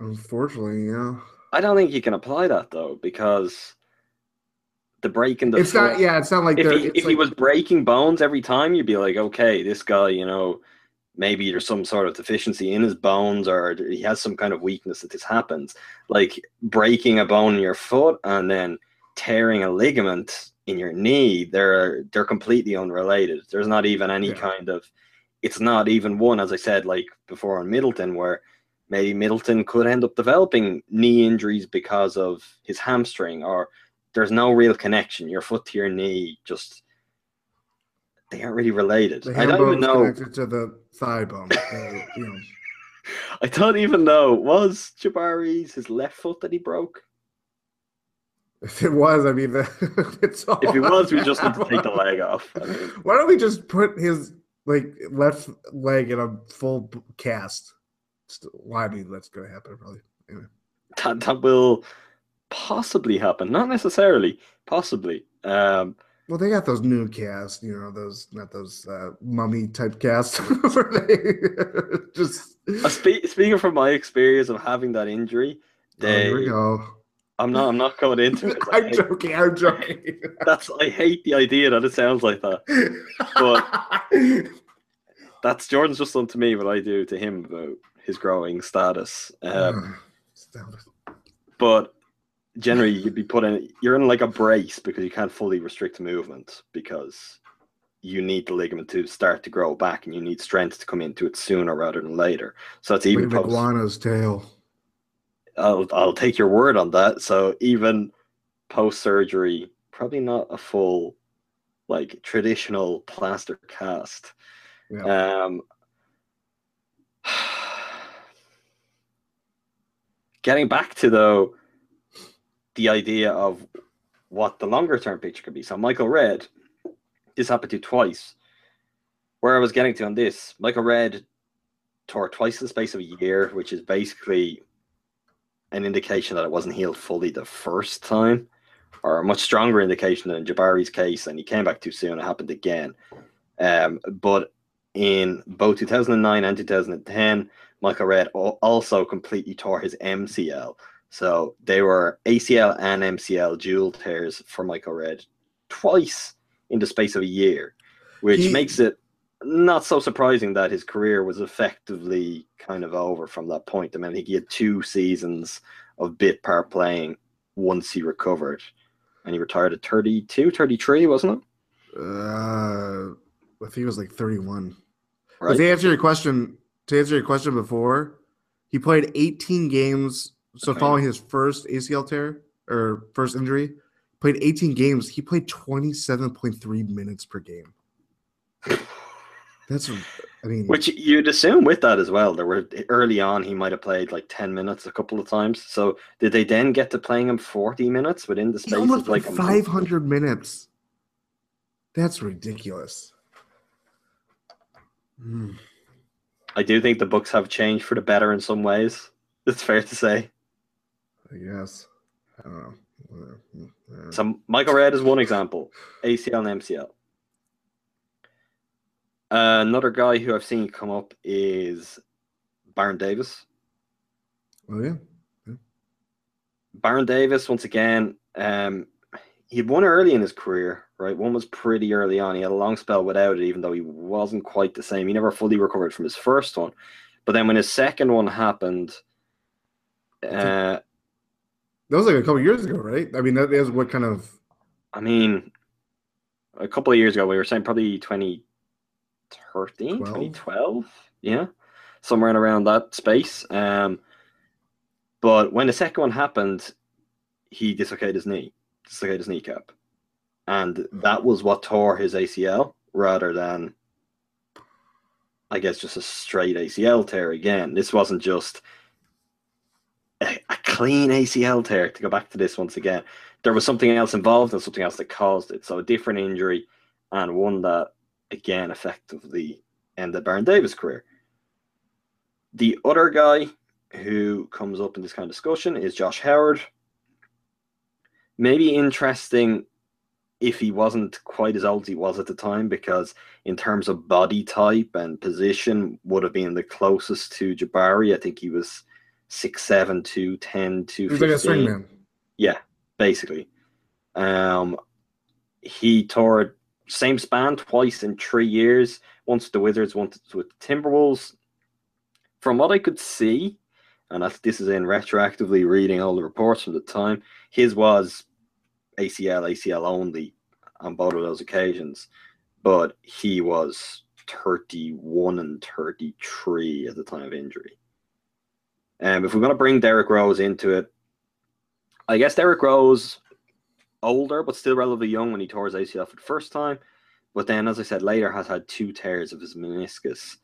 unfortunately, yeah. I don't think you can apply that though, because the break in the It's foot, not. Yeah, it's not like if he, it's if he was breaking bones every time, you'd be like, okay, this guy, you know, maybe there's some sort of deficiency in his bones or he has some kind of weakness that this happens. Like breaking a bone in your foot and then tearing a ligament in your knee, they're they're completely unrelated. There's not even any Yeah. kind of it's not even one, as I said, like before on Middleton, where maybe Middleton could end up developing knee injuries because of his hamstring, or there's no real connection. Your foot to your knee just they aren't really related. the I don't even know. connected to the thigh bone. uh, you know. I don't even know. Was Jabari's his left foot that he broke? If it was, I mean, it's all If it was, we just need to take the leg off. I mean, Why don't we just put his like left leg in a full cast? Just- Why? I mean, that's gonna happen probably. Anyway. that, that will possibly happen. Not necessarily, possibly. Um, Well, they got those new casts, you know, those not those uh, mummy type casts just. uh, spe- speaking from my experience of having that injury, Oh, here we go. I'm not. I'm not going into it. I'm hate- joking. I'm joking. that's. I hate the idea that it sounds like that. But that's Jordan's just done to me what I do to him about his growing status. Um, Astounded. but generally you'd be put in you're in like a brace because you can't fully restrict movement because you need the ligament to start to grow back and you need strength to come into it sooner rather than later so it's even iguana's tail. I'll, I'll take your word on that so even post surgery probably not a full like traditional plaster cast Yeah. um getting back to though the idea of what the longer term picture could be. So Michael Redd, this happened to twice. Where I was getting to on this, Michael Redd tore twice in the space of a year, which is basically an indication that it wasn't healed fully the first time, or a much stronger indication than in Jabari's case, and he came back too soon. It happened again. Um, but in both 2009 and 2010, Michael Redd also completely tore his MCL. So they were ACL and MCL dual tears for Michael Redd twice in the space of a year, which He- makes it not so surprising that his career was effectively kind of over from that point. I mean, I think he had two seasons of bit part playing once he recovered, and he retired at 32, 33, wasn't it? Uh, I think it was like 31. But Right. to answer your question, to answer your question before, he played 18 games. So Okay. following his first ACL tear or first injury, played 18 games. He played 27.3 minutes per game. That's, I mean, Which you'd assume with that as well. There were early on he might have played like ten minutes a couple of times. So did they then get to playing him forty minutes within the space of like played a month? 500 minutes. That's ridiculous. Hmm. I do think the Bucks have changed for the better in some ways. It's fair to say. Guess. I don't know. So Michael Redd is one example. ACL and MCL. Uh, another guy who I've seen come up is Baron Davis. oh, yeah. Baron Davis, once again, um, he had one early in his career, right? One was pretty early on. He had a long spell without it, even though he wasn't quite the same. He never fully recovered from his first one. But then when his second one happened, uh, That was like a couple years ago, right? I mean, that is what kind of I mean, a couple of years ago, we were saying probably 2013, Twelve? 2012. Yeah, somewhere in around that space. Um, but when the second one happened, he dislocated his knee, dislocated his kneecap. And mm-hmm. that was what tore his ACL rather than, I guess, just a straight ACL tear again. This wasn't just a, a clean ACL tear, to go back to this once again there was something else involved and something else that caused it. So a different injury, and one that again effectively ended Baron Davis' career. The other guy who comes up in this kind of discussion is Josh Howard. Maybe interesting if he wasn't quite as old as he was at the time, because in terms of body type and position, would have been the closest to Jabari. I think he was 6'7, 210, He was like a 215. swingman. Yeah, basically. Um, he tore same span twice in three years. Once with the Wizards, once with the Timberwolves. From what I could see, and that's, this is in retroactively reading all the reports from the time, his was ACL, ACL only on both of those occasions, but he was 31 and 33 at the time of injury. Um, if we're going to bring Derrick Rose into it, I guess Derrick Rose, older but still relatively young when he tore his ACL for the first time, but then, as I said later, has had two tears of his meniscus.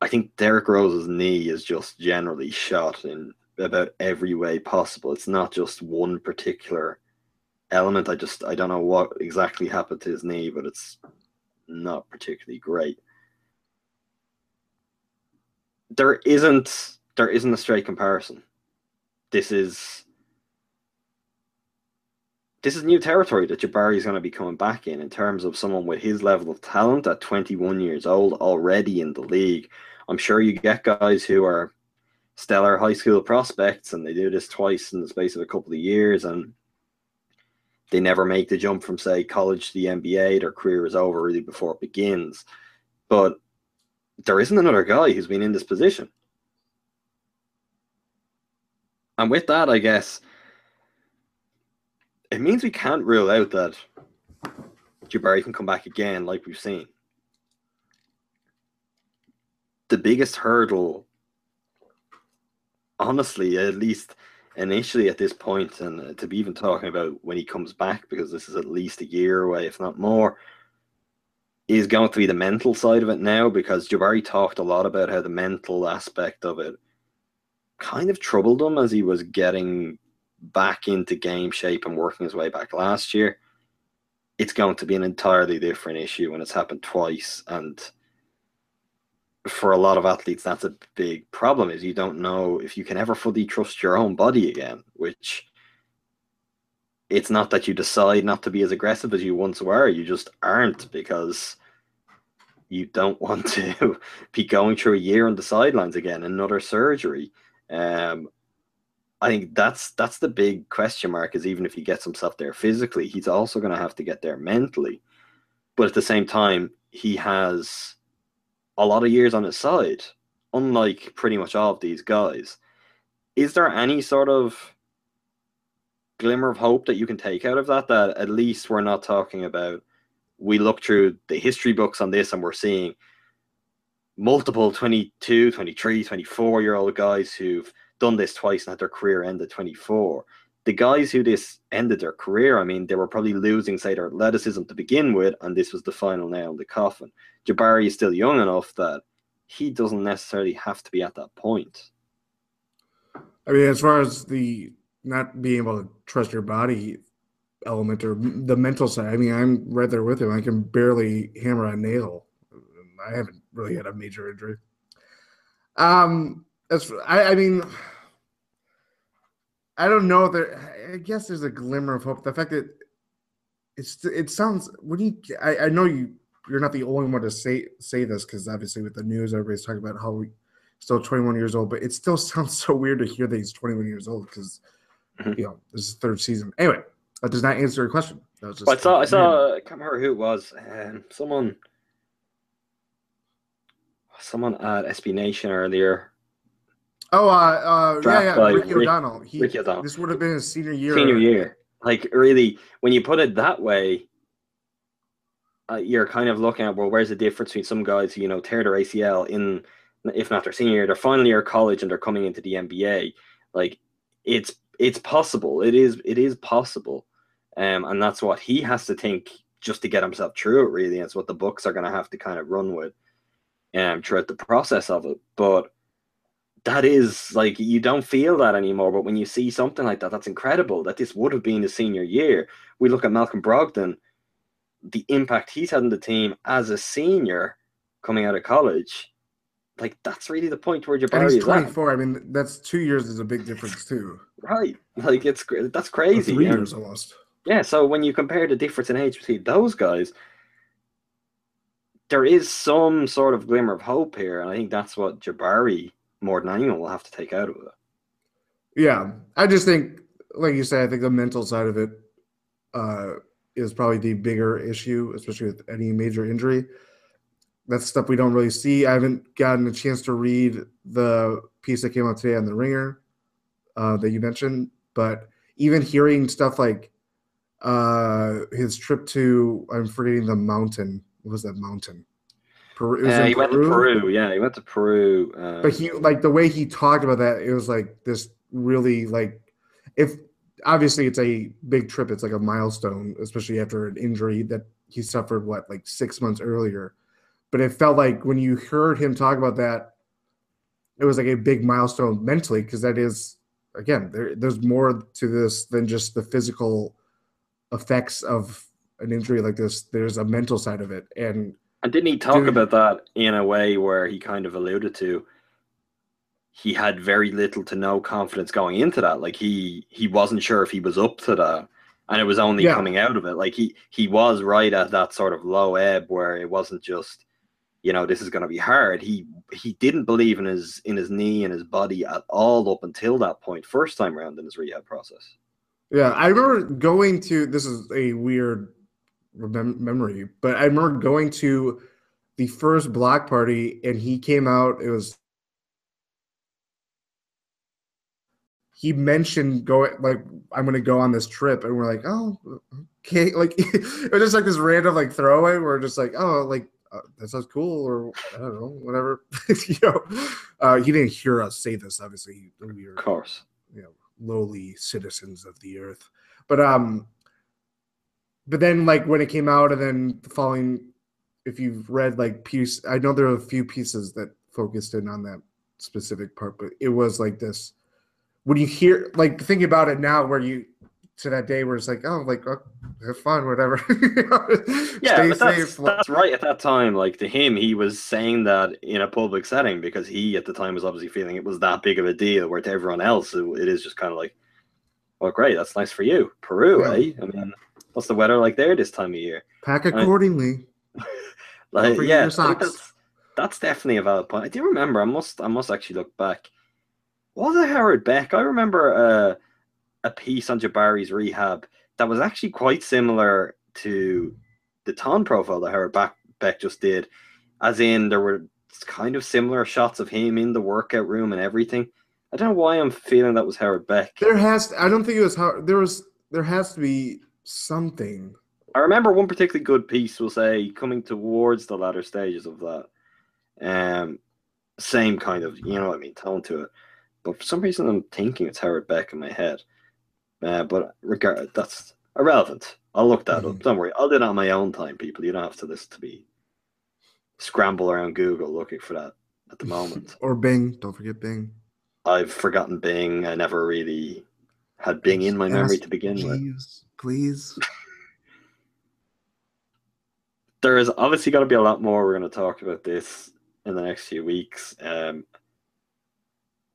I think Derrick Rose's knee is just generally shot in about every way possible. It's not just one particular element. I just I don't know what exactly happened to his knee, but it's not particularly great. There isn't there isn't a straight comparison. This is this is new territory that Jabari is going to be coming back in in terms of someone with his level of talent at 21 years old already in the league. I'm sure you get guys who are stellar high school prospects and they do this twice in the space of a couple of years and they never make the jump from say college to the NBA. Their career is over really before it begins. But there isn't another guy who's been in this position. And with that, I guess it means we can't rule out that Jabari can come back again, like we've seen. The biggest hurdle, honestly, at least initially at this point, and uh, to be even talking about when he comes back, because this is at least a year away, if not more, is going to be the mental side of it now. Because Jabari talked a lot about how the mental aspect of it kind of troubled him as he was getting back into game shape and working his way back last year. It's going to be an entirely different issue when it's happened twice. And for a lot of athletes, that's a big problem is you don't know if you can ever fully trust your own body again, which it's not that you decide not to be as aggressive as you once were. You just aren't because you don't want to be going through a year on the sidelines again, another surgery. Um, I think that's that's the big question mark. Is even if he gets himself there physically, he's also going to have to get there mentally. But at the same time, he has a lot of years on his side, unlike pretty much all of these guys. Is there any sort of glimmer of hope that you can take out of that? That at least we're not talking about. We look through the history books on this and we're seeing multiple 22, 23, 24 year old guys who've done this twice and had their career end at 24. The guys who this ended their career, I mean, they were probably losing, say, their athleticism to begin with, and this was the final nail in the coffin. Jabari is still young enough that he doesn't necessarily have to be at that point. I mean, as far as the not being able to trust your body element or the mental side, I mean, I'm right there with him. I can barely hammer a nail. I haven't really had a major injury. Um, as I, I mean, I don't know. There, I guess there's a glimmer of hope. The fact that it's it sounds when you, I, I know you you're not the only one to say say this because obviously with the news everybody's talking about how we still 21 years old, but it still sounds so weird to hear that he's 21 years old because Mhm. you know this is third season. Anyway, that does not answer your question. That was just But I saw, I saw, I can't remember who it was. Um, someone, someone at SB Nation earlier. Oh, uh, uh yeah, Draft yeah, Ricky Rick- O'Donnell. He, Ricky O'Donnell. This would have been his senior year. senior year. Like really, when you put it that way, uh, you're kind of looking at well, where's the difference between some guys who you know tear their ACL in, if not their senior year, their final year of college, and they're coming into the NBA. Like it's it's possible. It is it is possible, um, and that's what he has to think just to get himself through it. Really, it's what the Bucks are going to have to kind of run with, um, throughout the process of it. But that is like you don't feel that anymore. But when you see something like that, that's incredible. That this would have been his senior year. We look at Malcolm Brogdon. the impact he's had on the team as a senior coming out of college, like that's really the point where And Jabari he's is 24. I mean, that's two years is a big difference too. Right. Like it's that's Or crazy. Three And- years almost. Yeah, so when you compare the difference in age between those guys, there is some sort of glimmer of hope here, and I think that's what Jabari more than anyone will have to take out of it. Yeah, I just think, like you said, I think the mental side of it uh, is probably the bigger issue, especially with any major injury. That's stuff we don't really see. I haven't gotten a chance to read the piece that came out today on the Ringer uh, that you mentioned, but even hearing stuff like uh, his trip to I'm forgetting the mountain. What was that mountain? Peru. it was Uh, in he went to Peru. Yeah, he went to Peru. Um, but he like the way he talked about that it was like this really like if obviously it's a big trip it's like a milestone especially after an injury that he suffered what like six months earlier but it felt like when you heard him talk about that it was like a big milestone mentally because that is again there, there's more to this than just the physical effects of an injury like this there's a mental side of it and And didn't he talk Dude. about that in a way where he kind of alluded to he had very little to no confidence going into that. Like he he wasn't sure if he was up to that. And it was only Yeah. coming out of it. Like he he was right at that sort of low ebb where it wasn't just, you know, this is gonna be hard. He he didn't believe in his in his knee and his body at all up until that point, first time around in his rehab process. Yeah, I remember going to. This is a weird remem- memory, but I remember going to the first block party, and he came out. It was he mentioned going like I'm going to go on this trip, and we're like, oh, okay, like it was just like this random like throwaway. We're just like, oh, like uh, that sounds cool, or I don't know, whatever. you know, uh, he didn't hear us say this. Obviously, we were Of course. you know lowly citizens of the earth but um but then like when it came out and then the following if you've read like piece i know there are a few pieces that focused in on that specific part but it was like this when you hear like think about it now where you to that day where it's like oh like oh, have fun whatever Yeah, Stay but that's, safe. that's right at that time. Like to him, he was saying that in a public setting because he at the time was obviously feeling it was that big of a deal. Where to everyone else, it, it is just kind of like, "Oh, great, that's nice for you, Peru, Yeah. eh? I mean, what's the weather like there this time of year?" pack accordingly Like, yeah, your socks. that's that's definitely a valid point. I do remember. I must I must actually look back. Was it Howard Beck? I remember uh, a piece on Jabari's rehab that was actually quite similar to the Thon profile that Howard Beck, Beck just did, as in there were kind of similar shots of him in the workout room and everything. I don't know why I'm feeling that was Howard Beck. there has To, i don't think it was how there was there has to be something I remember one particularly good piece will say coming towards the latter stages of that. Um, same kind of, you know what I mean, tone to it. But for some reason, I'm thinking it's Howard Beck in my head. Uh, but regard that's irrelevant. I'll look that up. Mhm. Don't worry. I'll do it on my own time, people. You don't have to listen to me scramble around Google looking for that at the moment. or bing don't forget bing I've forgotten Bing. I never really had Bing in my memory to begin with. Please there is obviously going to be a lot more we're going to talk about this in the next few weeks. Um,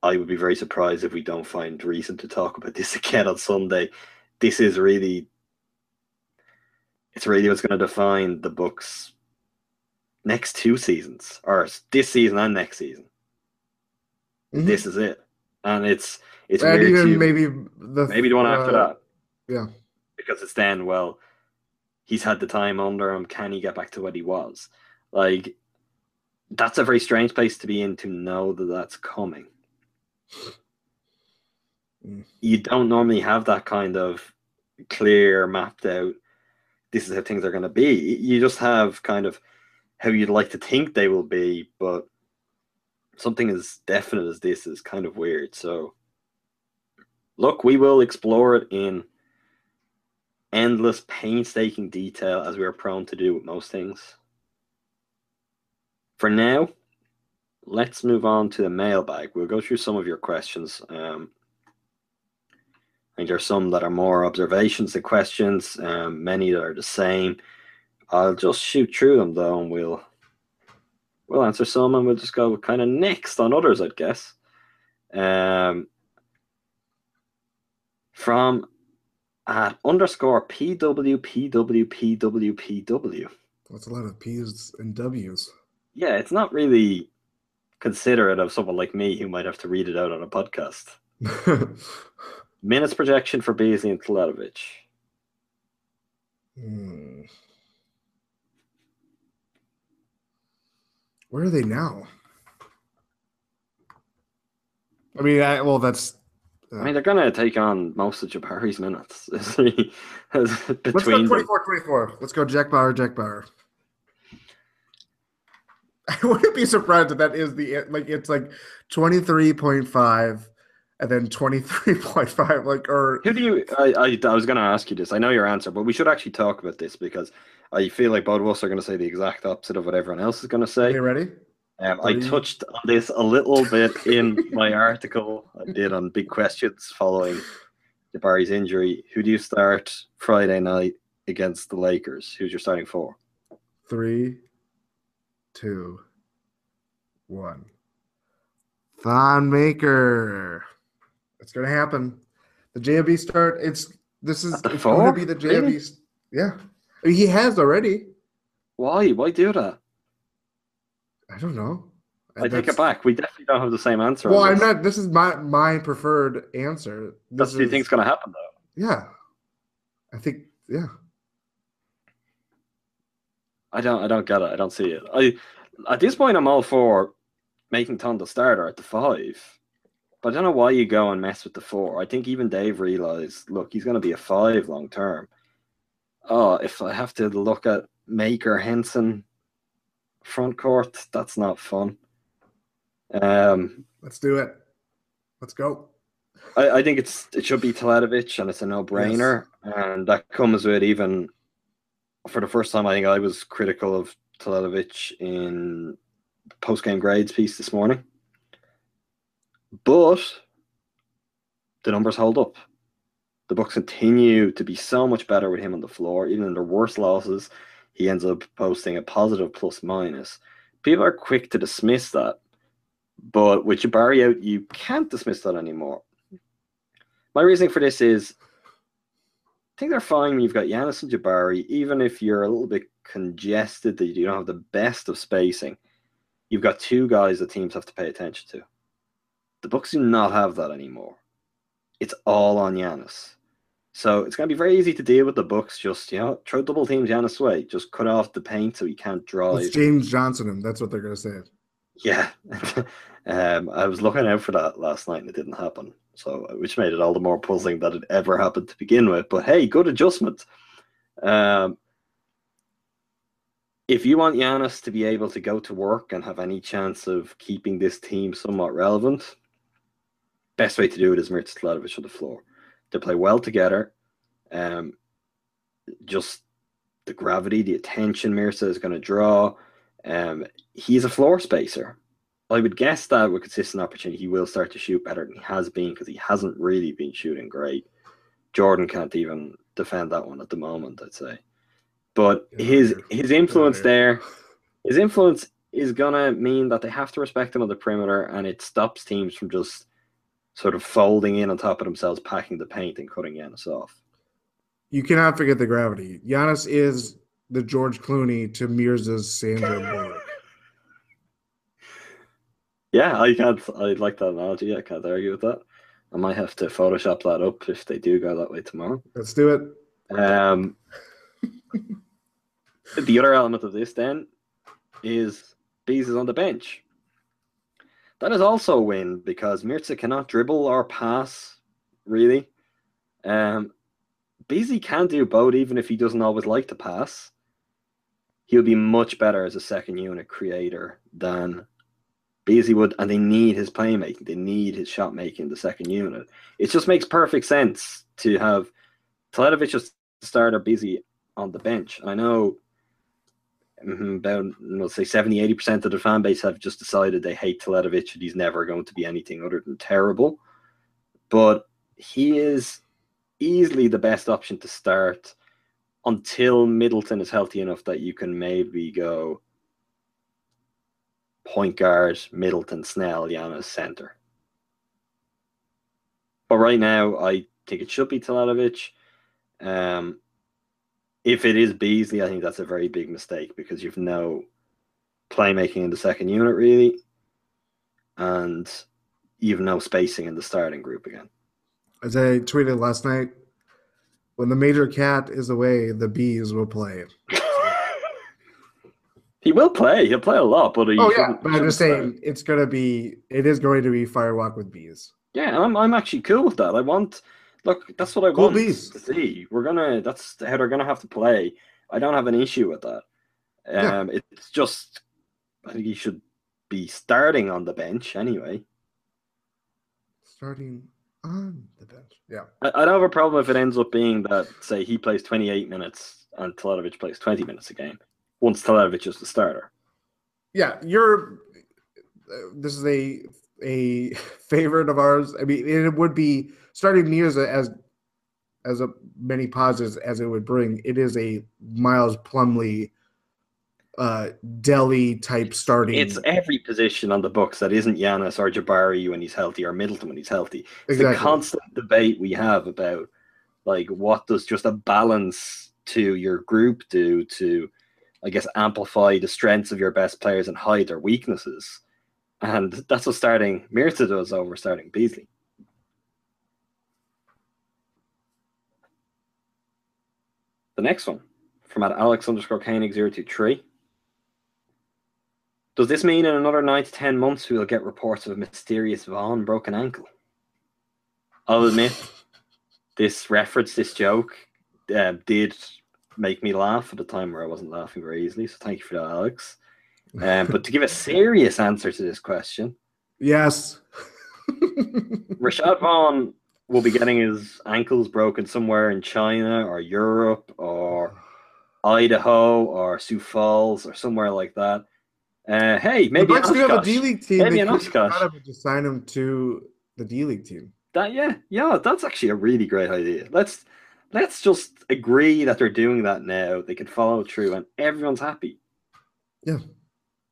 I would be very surprised if we don't find reason to talk about this again on Sunday. This is really, it's really what's going to define the Bucks' next two seasons, or this season and next season. Mhm. This is it, and it's it's and weird even to- maybe the maybe the one after uh, that. yeah. Because it's then, well, he's had the time under him. Can he get back to what he was? Like, that's a very strange place to be in to know that that's coming. Mm. You don't normally have that kind of clear, mapped out, this is how things are going to be. You just have kind of how you'd like to think they will be, but something as definite as this is kind of weird. So, look, we will explore it in endless, painstaking detail as we are prone to do with most things. For now, let's move on to the mailbag. We'll go through some of your questions. Um, I think there are some that are more observations than questions, um, many that are the same. I'll just shoot through them though, and we'll we'll answer some, and we'll just go kind of next on others, I'd guess. Um, from at underscore pw pw pw pw. That's a lot of P's and W's. Yeah, it's not really considerate of someone like me who might have to read it out on a podcast. Minutes projection for Beasley and Teletovic. Hmm. Where are they now? I mean, I, well, that's I uh, mean, they're going to take on most of Jabari's minutes let's go between 24 24. Let's go Jack Bauer, Jack Bauer. I wouldn't be surprised if that is the like it's like 23.5 and then 23.5 like or Who do you? I, I, I was going to ask you this. I know your answer, but we should actually talk about this because I feel like both of us are going to say the exact opposite of what everyone else is going to say. Are you ready? Um, I touched on this a little bit in my article I did on big questions following Jabari's injury. Who do you start Friday night against the Lakers? Who's your starting four? Three, two, one. Thon Maker. It's gonna happen. The JB start. It's this is it's going to be the JB. Really? Yeah, I mean, he has already. Why? Why do that? I don't know. I take it back. We definitely don't have the same answer. Well, I'm not. This is my my preferred answer. That's This what you think's going to happen, though. Yeah, I think. Yeah, I don't. I don't get it. I don't see it. I at this point, I'm all for making Thon the starter at the five, but I don't know why you go and mess with the four. I think even Dave realized, look, he's going to be a five long term. Oh, if I have to look at Maker Henson front court, that's not fun. Um, let's do it. Let's go. I, I think it's it should be Teletovic and it's a no brainer, and that comes with even for the first time. I think I was critical of Teletovic in post game grades piece this morning, but the numbers hold up. The Bucks continue to be so much better with him on the floor, even in their worst losses. He ends up posting a positive plus minus. People are quick to dismiss that, but with Jabari out, you can't dismiss that anymore. My reasoning for this is I think they're fine when you've got Giannis and Jabari, even if you're a little bit congested, that you don't have the best of spacing. You've got two guys that teams have to pay attention to. The Bucks do not have that anymore. It's all on Giannis. So it's going to be very easy to deal with the Bucks. Just you know, throw double teams Giannis way. Just cut off the paint so he can't drive. It's James Johnson him. That's what they're gonna say. Yeah, um, I was looking out for that last night and it didn't happen. So, which made it all the more puzzling that it ever happened to begin with. But hey, good adjustment. Um, if you want Giannis to be able to go to work and have any chance of keeping this team somewhat relevant, best way to do it is Mirza Teletovic on the floor. They play well together. Um, just the gravity, the attention Mirza is going to draw. Um, he's a floor spacer. I would guess that with consistent opportunity, he will start to shoot better than he has been because he hasn't really been shooting great. Jordan can't even defend that one at the moment, I'd say. But Yeah, his his influence yeah. there, his influence is gonna mean that they have to respect him on the perimeter, and it stops teams from just sort of folding in on top of themselves, packing the paint, and cutting Giannis off. You cannot forget the gravity. Giannis is the George Clooney to Mirza's Sandra Bullock. Yeah, I can't. I like that analogy. I can't argue with that. I might have to Photoshop that up if they do go that way tomorrow. Let's do it. Um, the other element of this then is Bees is on the bench. That is also a win because Mirza cannot dribble or pass, really. Um, Beasley can do both, even if he doesn't always like to pass. He'll be much better as a second unit creator than Beasley would, and they need his playmaking. They need his shot making, the second unit. It just makes perfect sense to have Teletovic just start or Beasley on the bench. And I know mhm, about let's say 70 80% of the fan base have just decided they hate Teletovic and he's never going to be anything other than terrible. But he is easily the best option to start until Middleton is healthy enough that you can maybe go point guard, Middleton, Snell, Giannis, center. But right now, I think it should be Teletovic. Um, if it is Beasley, I think that's a very big mistake because you've no playmaking in the second unit really, and you've no spacing in the starting group again. As I tweeted last night, when the major cat is away, the bees will play. he will play. He'll play a lot, but Oh yeah, but I'm just saying it's gonna be. It is going to be Firewalk with bees. Yeah, I'm I'm actually cool with that. I want look, that's what I want bees. to see. We're gonna that's how they're gonna have to play. I don't have an issue with that. Yeah. Um it's just I think he should be starting on the bench anyway. Starting on the bench. Yeah. I, I don't have a problem if it ends up being that say he plays 28 minutes and Teletovic plays 20 minutes a game. Once Teletovic is the starter. Yeah, you're. uh, This is a a favorite of ours. I mean, it would be starting me as as as a many pauses as it would bring. It is a Miles Plumlee, uh, Delly type starting. It's every position on the Bucks that isn't Giannis or Jabari when he's healthy or Middleton when he's healthy. It's exactly. the constant debate we have about like what does just a balance to your group do to I guess amplify the strengths of your best players and hide their weaknesses. And that's what starting Mirza does over starting Beasley. The next one from at Alex underscore Koenig 023. Does this mean in another nine to ten months we will get reports of a mysterious Vaughn broken ankle? I'll admit, this reference, this joke, uh, did make me laugh at a time where I wasn't laughing very easily. So thank you for that, Alex. Um, but to give a serious answer to this question, yes. Rashad Vaughn will be getting his ankles broken somewhere in China or Europe or Idaho or Sioux Falls or somewhere like that. Uh, hey, the maybe Bucks do have a D League team. Maybe an Oshkosh. cut him and just sign him to the D League team. That yeah, yeah, that's actually a really great idea. Let's let's just agree that they're doing that now. They can follow through, and everyone's happy. Yeah.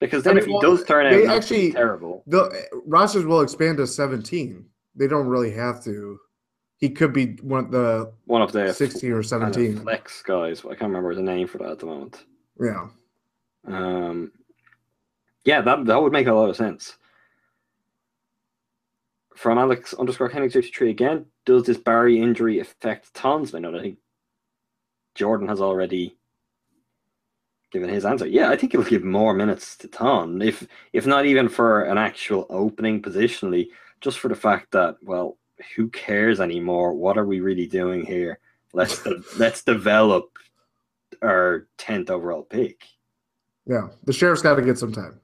Because then I if mean, he well, does turn out actually- terrible, The rosters will expand to 17. They don't really have to. He could be one of the one of the 16 or kind of 17. flex guys. I can't remember the name for that at the moment. Yeah. Um, yeah, that that would make a lot of sense. From Alex underscore Hennig thirty three again, does this Barry injury affect Thon's? I know that I think Jordan has already given his answer. Yeah, I think he'll give more minutes to Thon, if if not even for an actual opening positionally, just for the fact that well, who cares anymore? What are we really doing here? Let's de- let's develop our tenth overall pick. Yeah. The sheriff's got to get some time.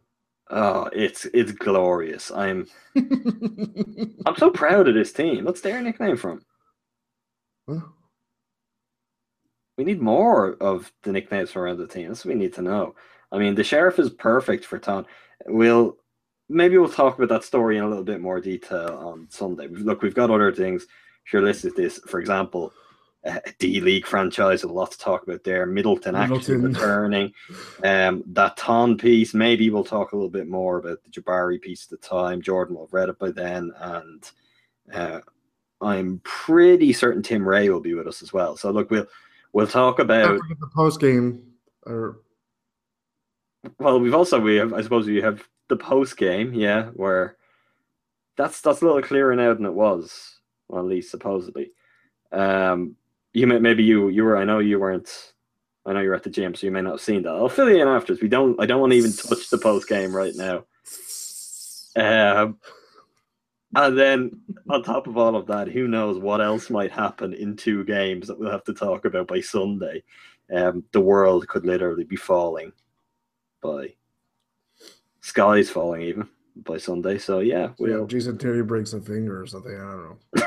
Oh, it's it's glorious. I'm I'm so proud of this team. What's their nickname from? Well, We need more of the nicknames around the team. That's what we need to know. I mean, the sheriff is perfect for Thon. We'll maybe we'll talk about that story in a little bit more detail on Sunday. Look, we've got other things. Sure, listed this. For example, a D League franchise. A lot to talk about there. Middleton, actually Middleton. returning. Um, that Thon piece. Maybe we'll talk a little bit more about the Jabari piece at the time. Jordan will have read it by then, and uh, I'm pretty certain Tim Ray will be with us as well. So look, we'll we'll talk about. the post game. Or Well, we've also we have I suppose we have the post game, yeah, where that's that's a little clearer now than it was, well, at least supposedly. Um, you may maybe you you were I know you weren't. I know you're at the gym, so you may not have seen that. I'll fill you in afterwards. We don't. I don't want to even touch the post game right now. Um, and then on top of all of that, who knows what else might happen in two games that we'll have to talk about by Sunday. Um, the world could literally be falling by skies falling even by Sunday. So yeah, know, we'll, Jason Terry breaks a finger or something. I don't know.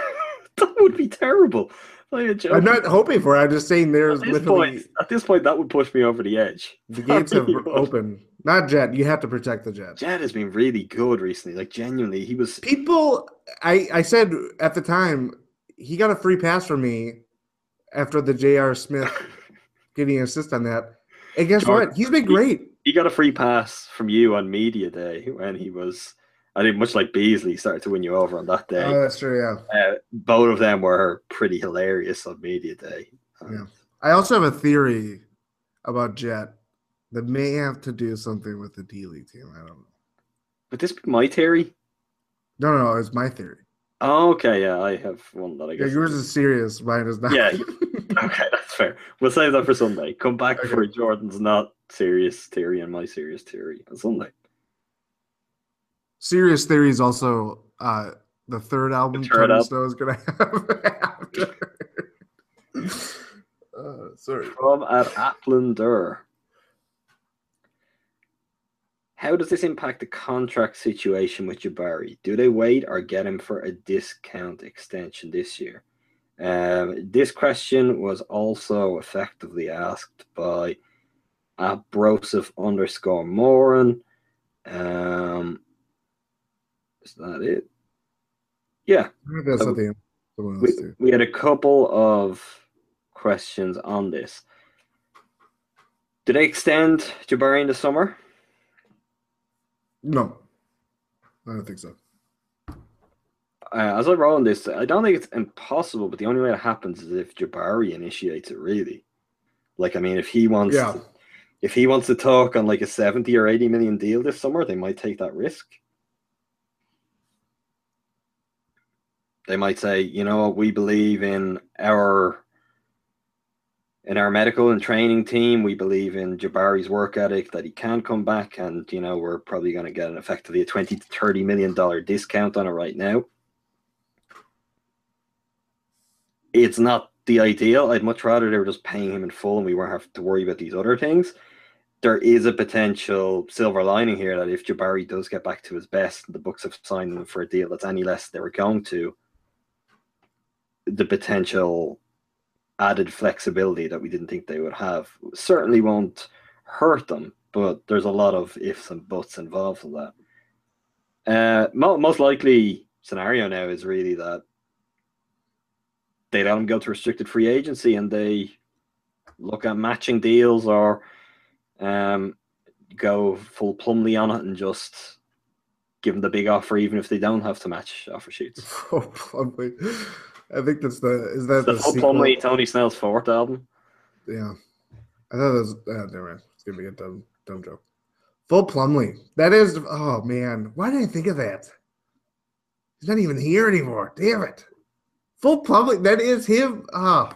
that would be terrible. Like. I'm not hoping for it. I'm just saying there's at this literally point, at this point, that would push me over the edge. the gates have would. opened. Not Jet. You have to protect the Jet. Jed has been really good recently. Like genuinely, he was. People, I I said at the time he got a free pass from me after the J.R. Smith getting an assist on that. And guess what? He's been great. He got a free pass from you on media day when he was, I think, much like Beasley started to win you over on that day. Oh, that's true. Yeah. Uh, both of them were pretty hilarious on media day. Yeah. I also have a theory about Jet that may have to do something with the D League team. I don't know. Would this be my theory? No, no, no. It's my theory. Oh, okay, yeah, I have one that I Yeah, guess. yours is serious. Mine is not. Yeah. okay, that's fair. We'll save that for Sunday. Come back for Jordan's not serious theory and my serious theory on Sunday. serious theory is also uh, the third album Tony album. Snow is going to have. uh, sorry. From at Aplander. How does this impact the contract situation with Jabari? Do they wait or get him for a discount extension this year? Um, this question was also effectively asked by at Broseph underscore Moran. Um, is that it? Yeah. That's So someone we, we had a couple of questions on this. Did they extend Jabari in the summer? No, I don't think so. Uh, as I wrote on this, I don't think it's impossible, but the only way it happens is if Jabari initiates it. Really, like I mean, if he wants, Yeah. to, if he wants to talk on like a seventy or eighty million deal this summer, they might take that risk. They might say, you know what, we believe in our in our medical and training team. We believe in Jabari's work ethic that he can come back, and you know we're probably going to get an effectively a twenty to thirty million dollar discount on it right now. It's not the ideal. I'd much rather they were just paying him in full and we weren't have to worry about these other things. There is a potential silver lining here that if Jabari does get back to his best, the Bucks have signed him for a deal that's any less they were going to. The potential added flexibility that we didn't think they would have certainly won't hurt them, but there's a lot of ifs and buts involved in that. Uh, mo- most likely scenario now is really that they let him go to restricted free agency and they look at matching deals or um, go full Plumlee on it and just give them the big offer, even if they don't have to match offer sheets. Oh, Plumlee. I think that's the is that The the, sequel? Plumlee, Tony Snell's fourth album. Yeah, I thought that was. Uh, never mind. It's gonna be a dumb, dumb joke. Full Plumlee. That is. Oh man, why didn't I think of that? He's not even here anymore. Damn it. Full Plumlee. That is him. Ah.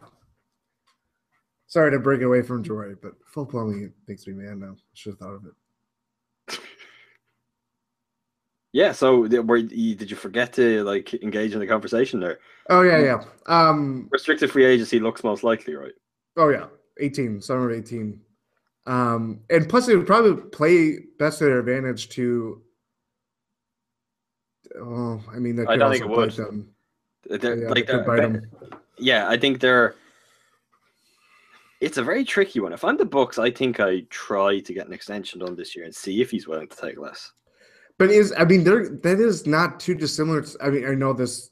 Sorry to break away from Joy, but Full plumbing makes me mad now. I should have thought of it. Yeah, so were you, did you forget to like engage in the conversation there? Oh yeah, yeah. Um. Restricted free agency looks most likely, right? Oh yeah, eighteen, summer of eighteen. Um, and plus it would probably play best to their advantage to. Oh, I mean, that I don't also think it would. them. They're, Yeah, like they're, them. yeah, I think they're. It's a very tricky one. If I'm the Bucks, I think I try to get an extension done this year and see if he's willing to take less. But is I mean, there that is not too dissimilar. To, I mean, I know this.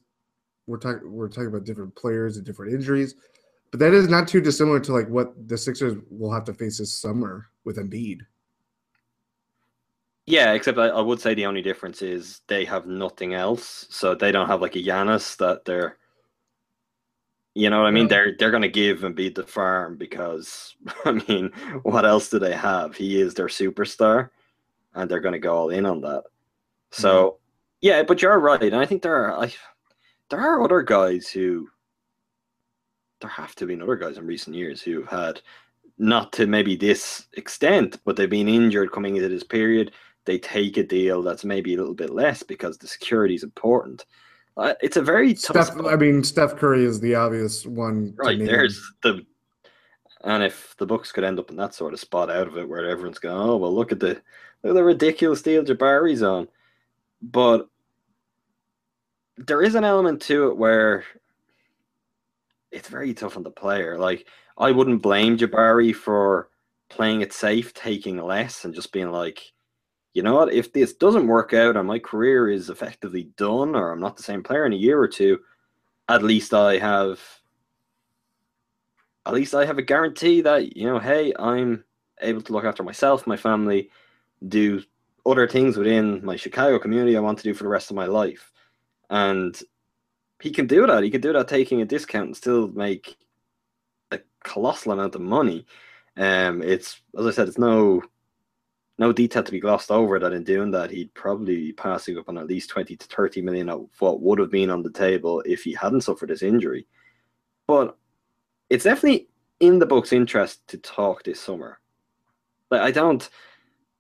We're talking we're talking about different players and different injuries, but that is not too dissimilar to like what the Sixers will have to face this summer with Embiid. Yeah, except I, I would say the only difference is they have nothing else, so they don't have like a Giannis that they're. You know what I mean? They're they're gonna give Embiid the farm because I mean, what else do they have? He is their superstar, and they're gonna go all in on that. So, mm-hmm. yeah, but you're right, and I think there are I, there are other guys who. There have to be other guys in recent years who have had, not to maybe this extent, but they've been injured coming into this period they take a deal that's maybe a little bit less because the security is important. Uh, it's a very tough. Steph, spot. I mean, Steph Curry is the obvious one. to right there's the, and if the Bucks could end up in that sort of spot out of it, where everyone's going, oh well, look at the look at the ridiculous deal Jabari's on, but there is an element to it where it's very tough on the player. Like I wouldn't blame Jabari for playing it safe, taking less, and just being like, you know what, if this doesn't work out and my career is effectively done, or I'm not the same player in a year or two, at least I have at least I have a guarantee that, you know, hey, I'm able to look after myself, my family, do other things within my Chicago community I want to do for the rest of my life. And he can do that. He can do that taking a discount and still make a colossal amount of money. Um, it's as I said, it's no no detail to be glossed over that in doing that he'd probably be passing up on at least 20 to 30 million of what would have been on the table if he hadn't suffered this injury. But it's definitely in the Bucks' interest to talk this summer. Like I don't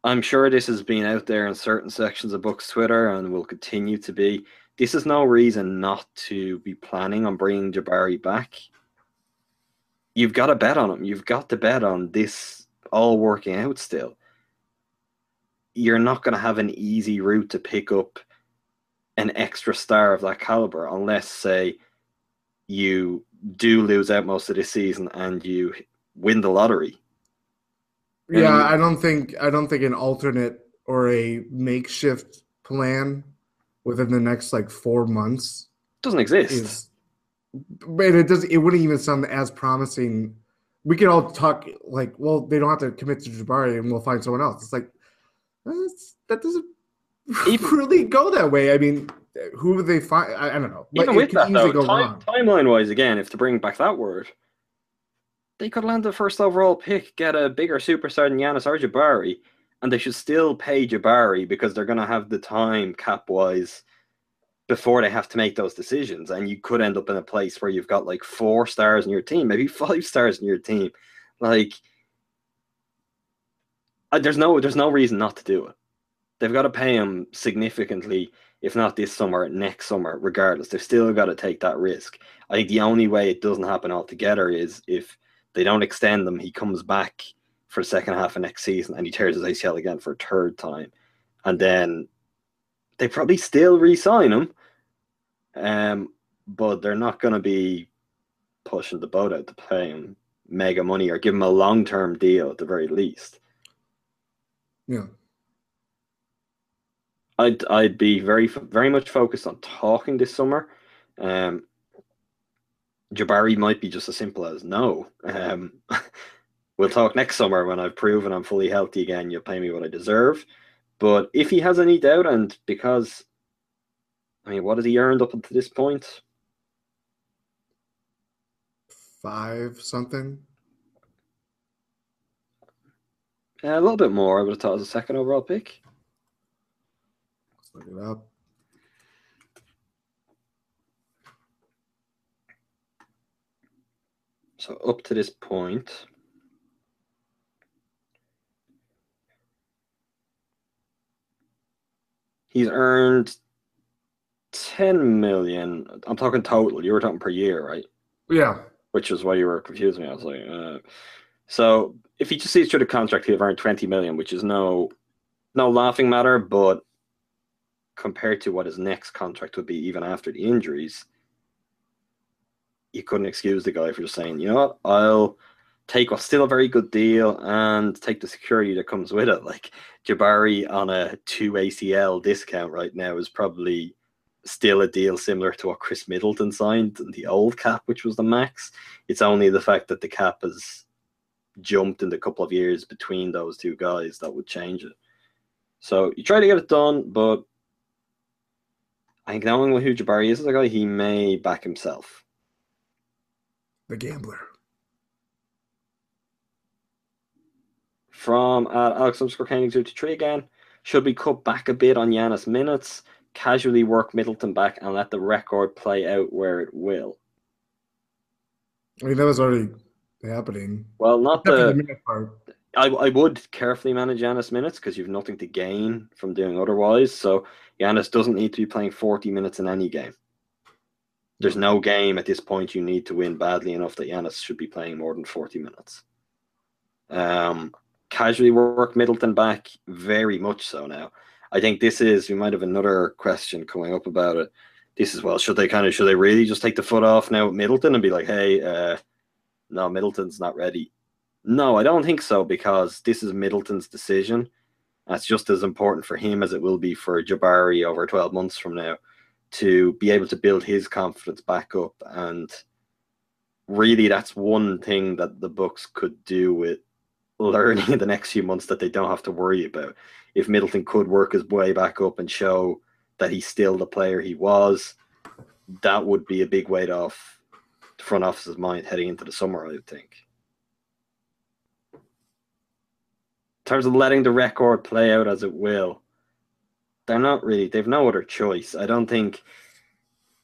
I'm sure this has been out there in certain sections of Bucks Twitter and will continue to be. This is no reason not to be planning on bringing Jabari back. You've got to bet on him. You've got to bet on this all working out still you're not going to have an easy route to pick up an extra star of that caliber unless, say, you do lose out most of this season and you win the lottery. Yeah, I don't think I don't think an alternate or a makeshift plan within the next like four months doesn't exist. Is, but it doesn't. It wouldn't even sound as promising. We could all talk like, well, they don't have to commit to Jabari, and we'll find someone else. It's like that doesn't even, really go that way. I mean, who would they find? I, I don't know. Even with that, though, time, timeline wise, again, if to bring back that word, they could land the first overall pick, get a bigger superstar than Giannis or Jabari, and they should still pay Jabari because they're going to have the time cap wise before they have to make those decisions. And you could end up in a place where you've got like four stars in your team, maybe five stars in your team. Like, uh, there's no there's no reason not to do it. They've got to pay him significantly, if not this summer, next summer, regardless. They've still got to take that risk. I think the only way it doesn't happen altogether is if they don't extend them, he comes back for the second half of next season and he tears his ACL again for a third time. And then they probably still re-sign him. Um, but they're not going to be pushing the boat out to pay him mega money or give him a long-term deal at the very least. Yeah. I'd I'd be very very much focused on talking this summer. Um, Jabari might be just as simple as no. Um, we'll talk next summer when I've proven I'm fully healthy again. You'll pay me what I deserve. But if he has any doubt, and because, I mean, what has he earned up until this point? Five something. Yeah, a little bit more. I would have thought as a second overall pick. Let's look it up. So up to this point, he's earned 10 million. I'm talking total. You were talking per year, right? Yeah. Which is why you were confusing me. I was like, uh, so if he just sees through the contract, he'll earn 20 million, which is no no laughing matter, but compared to what his next contract would be, even after the injuries, you couldn't excuse the guy for just saying, you know what, I'll take what's still a very good deal and take the security that comes with it. Like Jabari on a two ACL discount right now is probably still a deal similar to what Khris Middleton signed the old cap, which was the max. It's only the fact that the cap is jumped in the couple of years between those two guys that would change it. So you try to get it done, but I think knowing who Jabari is as a guy, he may back himself. The gambler. From uh, Alex underscore Koenig 03 again, should we cut back a bit on Giannis minutes, casually work Middleton back, and let the record play out where it will? I mean, that was already happening. Well, not the, the I, I would carefully manage Giannis minutes because you've nothing to gain from doing otherwise. So Giannis doesn't need to be playing 40 minutes in any game. There's no game at this point you need to win badly enough that Giannis should be playing more than 40 minutes. Um, casually work Middleton back, very much so now. I think this is, we might have another question coming up about it. This is, well, should they kind of, should they really just take the foot off now with Middleton and be like, hey, uh, no, Middleton's not ready. No, I don't think so because this is Middleton's decision. That's just as important for him as it will be for Jabari over 12 months from now to be able to build his confidence back up and really that's one thing that the Bucks could do with learning in the next few months that they don't have to worry about. If Middleton could work his way back up and show that he's still the player he was, that would be a big weight off the front office's mind heading into the summer, I would think. In terms of letting the record play out as it will, they're not really, they've no other choice. I don't think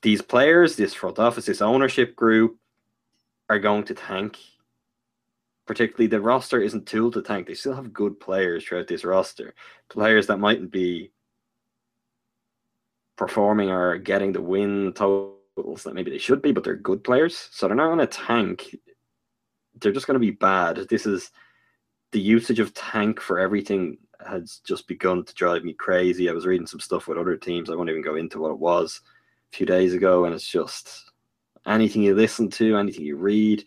these players, this front office, this ownership group are going to tank. Particularly, the roster isn't tool to tank. They still have good players throughout this roster, players that mightn't be performing or getting the win totals that maybe they should be, but they're good players. So they're not going to tank. They're just going to be bad. This is the usage of tank for everything has just begun to drive me crazy. I was reading some stuff with other teams. I won't even go into what it was a few days ago, and it's just anything you listen to, anything you read,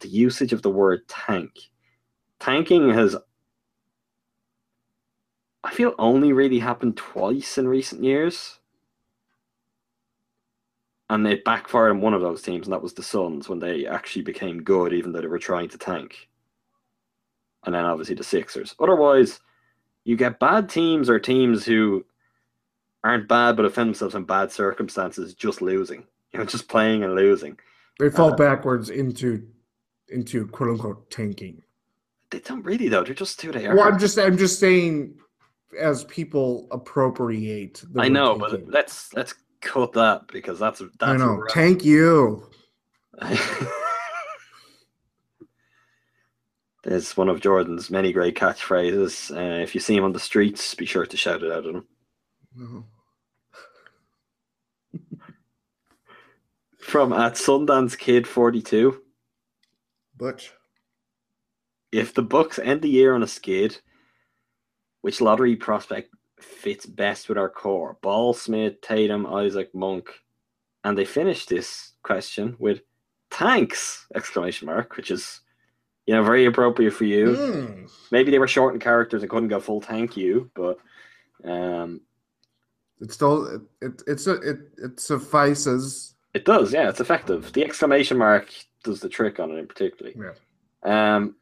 the usage of the word tank. Tanking has, I feel, only really happened twice in recent years. And it backfired on one of those teams, and that was the Suns when they actually became good, even though they were trying to tank. And then obviously the Sixers. Otherwise, you get bad teams or teams who aren't bad but offend themselves in bad circumstances just losing. You know, just playing and losing. They fall Uh, backwards into into quote unquote tanking. They don't really though. They're just who they are. Well, I'm just I'm just saying as people appropriate the I know, tanking. but let's let's cut that because that's that's I know. we're. Tank you. There's one of Jordan's many great catchphrases. Uh, if you see him on the streets, be sure to shout it out at him. No. From at Sundance Kid 42. Butch. If the Bucks end the year on a skid, which lottery prospect fits best with our core? Ball, Smith, Tatum, Isaac, Monk. And they finish this question with thanks! Exclamation mark, which is you know very appropriate for you. Mm. Maybe they were short in characters and couldn't go full thank you, but um It still it, it it's a, it it suffices. it does, yeah, it's effective. The exclamation mark does the trick on it in particularly. Yeah. Um,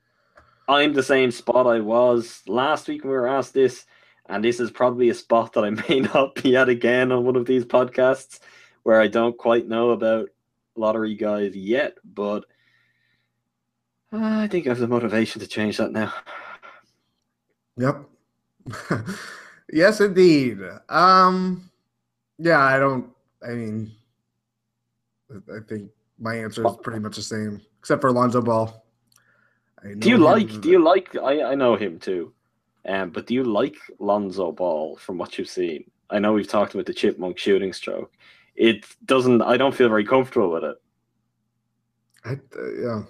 I'm the same spot I was last week when we were asked this, and this is probably a spot that I may not be at again on one of these podcasts where I don't quite know about lottery guys yet, but I think I have the motivation to change that now. Yep. yes, indeed. Um, yeah, I don't. I mean, I think my answer is pretty much the same, except for Alonzo Ball. Do you like? Do you like? I I know him too, um, but do you like Lonzo Ball from what you've seen? I know we've talked about the chipmunk shooting stroke. It doesn't. I don't feel very comfortable with it. I, uh, yeah,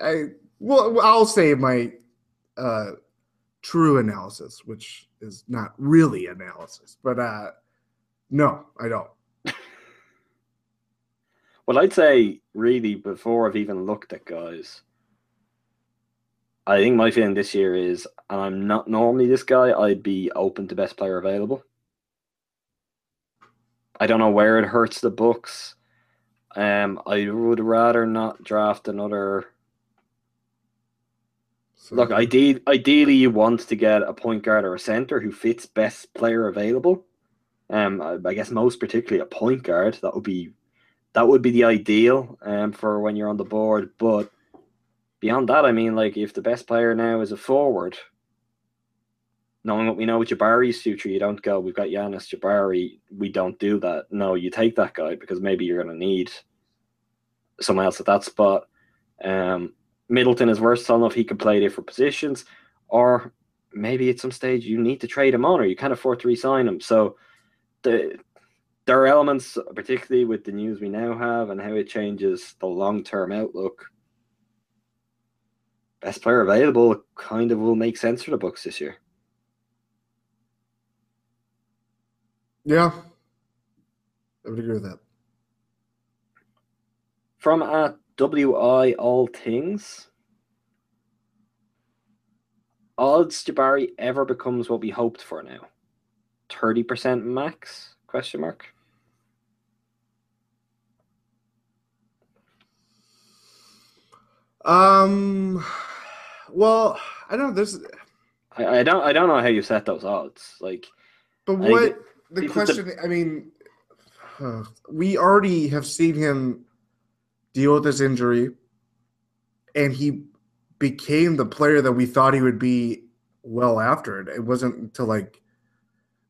I well, I'll say my uh, true analysis, which is not really analysis, but uh, no, I don't. Well, I'd say really before I've even looked at guys, I think my feeling this year is, and I'm not normally this guy, I'd be open to best player available. I don't know where it hurts the Bucks. Um, I would rather not draft another. So, Look, ideally, ideally, you want to get a point guard or a center who fits best player available. Um, I, I guess most particularly a point guard. That would be that would be the ideal um for when you're on the board. But beyond that, I mean, like if the best player now is a forward, knowing what we know with Jabari's future, you don't go, we've got Giannis Jabari, we don't do that. No, you take that guy because maybe you're going to need someone else at that spot. Um, Middleton is worse versatile enough; he can play different positions, or maybe at some stage you need to trade him on, or you can't afford to re-sign him. So the there are elements, particularly with the news we now have and how it changes the long-term outlook. Best player available kind of will make sense for the Bucks this year. yeah, I would agree with that. From at WI All Things, odds Jabari ever becomes what we hoped for now? Thirty percent max? Question mark. Um, well, I don't know. There's, I, I don't I don't know how you set those odds. Like but what the is the- question? I mean, uh, we already have seen him deal with this injury, and he became the player that we thought he would be well after it. It wasn't until like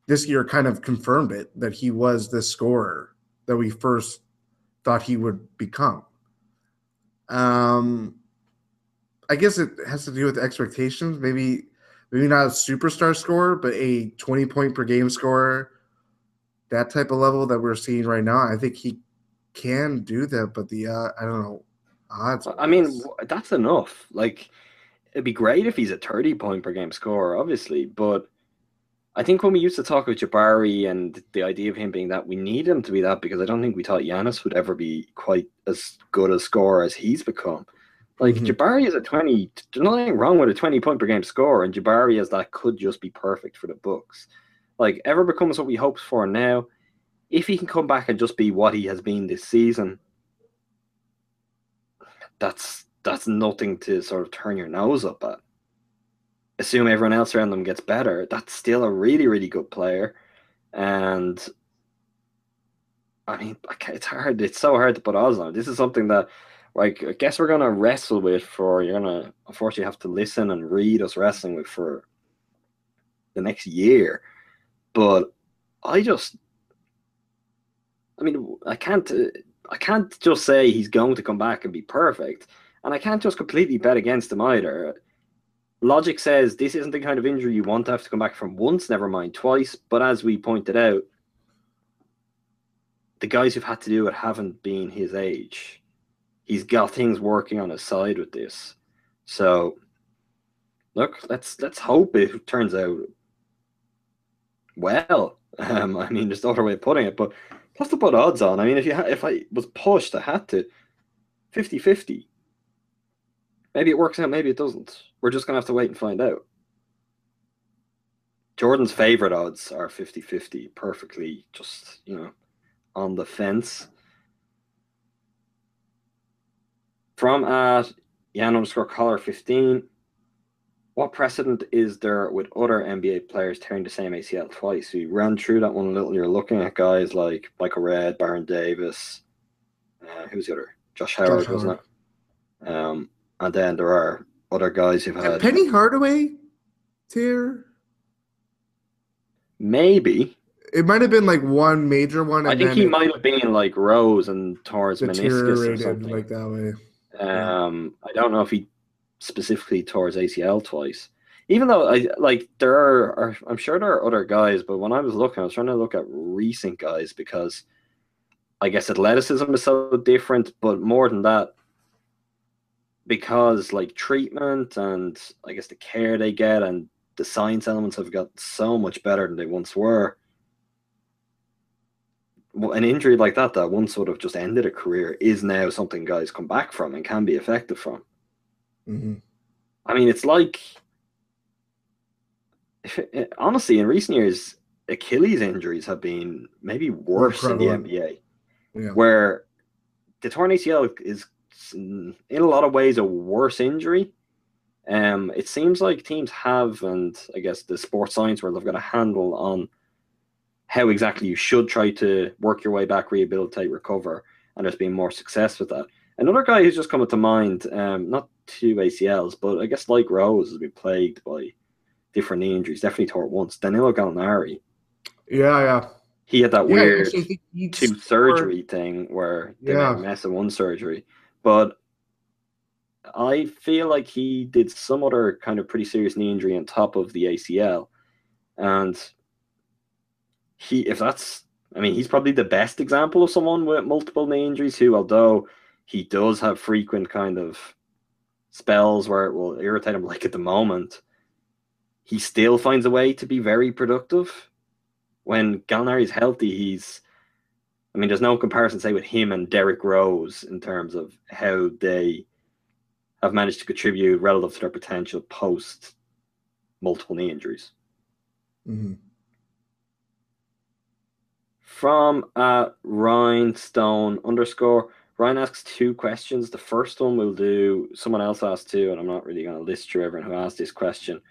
this year kind of confirmed it that he was the scorer that we first thought he would become. Um, I guess it has to do with expectations. Maybe, maybe not a superstar scorer, but a twenty point per game scorer. That type of level that we're seeing right now, I think he can do that. But the uh, I don't know odds. I mean that's enough. Like it'd be great if he's a 30 point per game scorer, obviously, but I think when we used to talk about Jabari and the idea of him being that, we need him to be that because I don't think we thought Giannis would ever be quite as good a scorer as he's become. Like Mhm. Jabari is a 20, there's nothing wrong with a 20 point per game score, and Jabari as that could just be perfect for the Bucks. Like ever becomes what we hoped for now. If he can come back and just be what he has been this season, that's that's nothing to sort of turn your nose up at. Assume everyone else around them gets better. That's still a really, really good player. And I mean, it's hard. It's so hard to put odds on. This is something that, like, I guess we're gonna wrestle with for. You're gonna unfortunately have to listen and read us wrestling with for the next year. But I just, I mean, I can't. uh, I can't just say he's going to come back and be perfect. And I can't just completely bet against him either. Logic says this isn't the kind of injury you want to have to come back from once, never mind twice. But as we pointed out, the guys who've had to do it haven't been his age. He's got things working on his side with this. So look, let's let's hope it turns out well. Um, I mean, there's no other way of putting it, but plus to put odds on. I mean, if you ha- if I was pushed, I had to 50-50. Maybe it works out, maybe it doesn't. We're just gonna have to wait and find out. Jordan's favorite odds are 50-50, perfectly just, you know, on the fence. From at Jan underscore collar 15. What precedent is there with other NBA players tearing the same ACL twice? We ran through that one a little. You're looking at guys like Michael Redd, Baron Davis. Uh, who's the other? Josh Howard, wasn't it? Um, and then there are other guys who've And had Penny Hardaway tear. maybe. It might have been like one major one. I think he it might have been like Rose and towards meniscus or something. like that way. Um, I don't know if he specifically tore his ACL twice. Even though I like there are, are, I'm sure there are other guys, but when I was looking, I was trying to look at recent guys because I guess athleticism is so different, but more than that, because like treatment and I guess the care they get and the science elements have got so much better than they once were. Well, An injury like that, that once sort of just ended a career, is now something guys come back from and can be effective from. hmm I mean, it's like if it, honestly, in recent years, Achilles injuries have been maybe worse in the. NBA, Yeah. where the torn ACL is in a lot of ways a worse injury. Um, it seems like teams have, and I guess the sports science world have got a handle on how exactly you should try to work your way back, rehabilitate, recover, and there's been more success with that. Another guy who's just coming to mind, um, not two ACLs, but I guess like Rose has been plagued by different knee injuries. Definitely tore it once. Danilo Gallinari, Yeah, yeah. he had that Yeah, weird actually, I think he tooth scored- surgery thing where they Yeah. made a mess of one surgery. But I feel like he did some other kind of pretty serious knee injury on top of the ACL. And he if that's I mean, he's probably the best example of someone with multiple knee injuries who, although he does have frequent kind of spells where it will irritate him like at the moment, he still finds a way to be very productive. When Gallinari's healthy, he's I mean, there's no comparison, say, with him and Derrick Rose in terms of how they have managed to contribute relative to their potential post multiple knee injuries. Mhm. From uh, Rhinestone underscore Ryan asks two questions. The first one we'll do, someone else asked two, and I'm not really going to list through everyone who asked this question.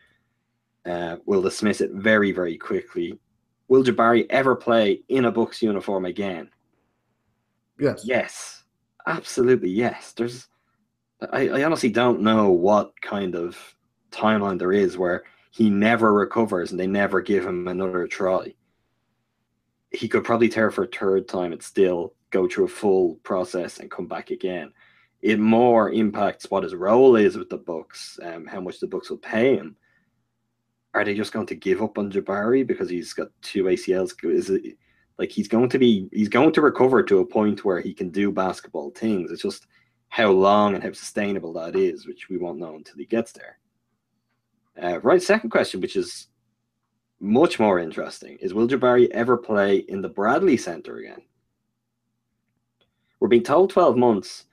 Uh, we'll dismiss it very, very quickly. Will Jabari ever play in a Bucks uniform again? Yes. Yes, absolutely yes. There's, I, I honestly don't know what kind of timeline there is where he never recovers and they never give him another try. He could probably tear for a third time and still go through a full process and come back again. It more impacts what his role is with the Bucks, um, how much the Bucks will pay him. Are they just going to give up on Jabari because he's got two ACLs? Is it like he's going to be he's going to recover to a point where he can do basketball things? It's just how long and how sustainable that is, which we won't know until he gets there. Uh, right, second question, which is much more interesting, is will Jabari ever play in the Bradley Center again? We're being told 12 months.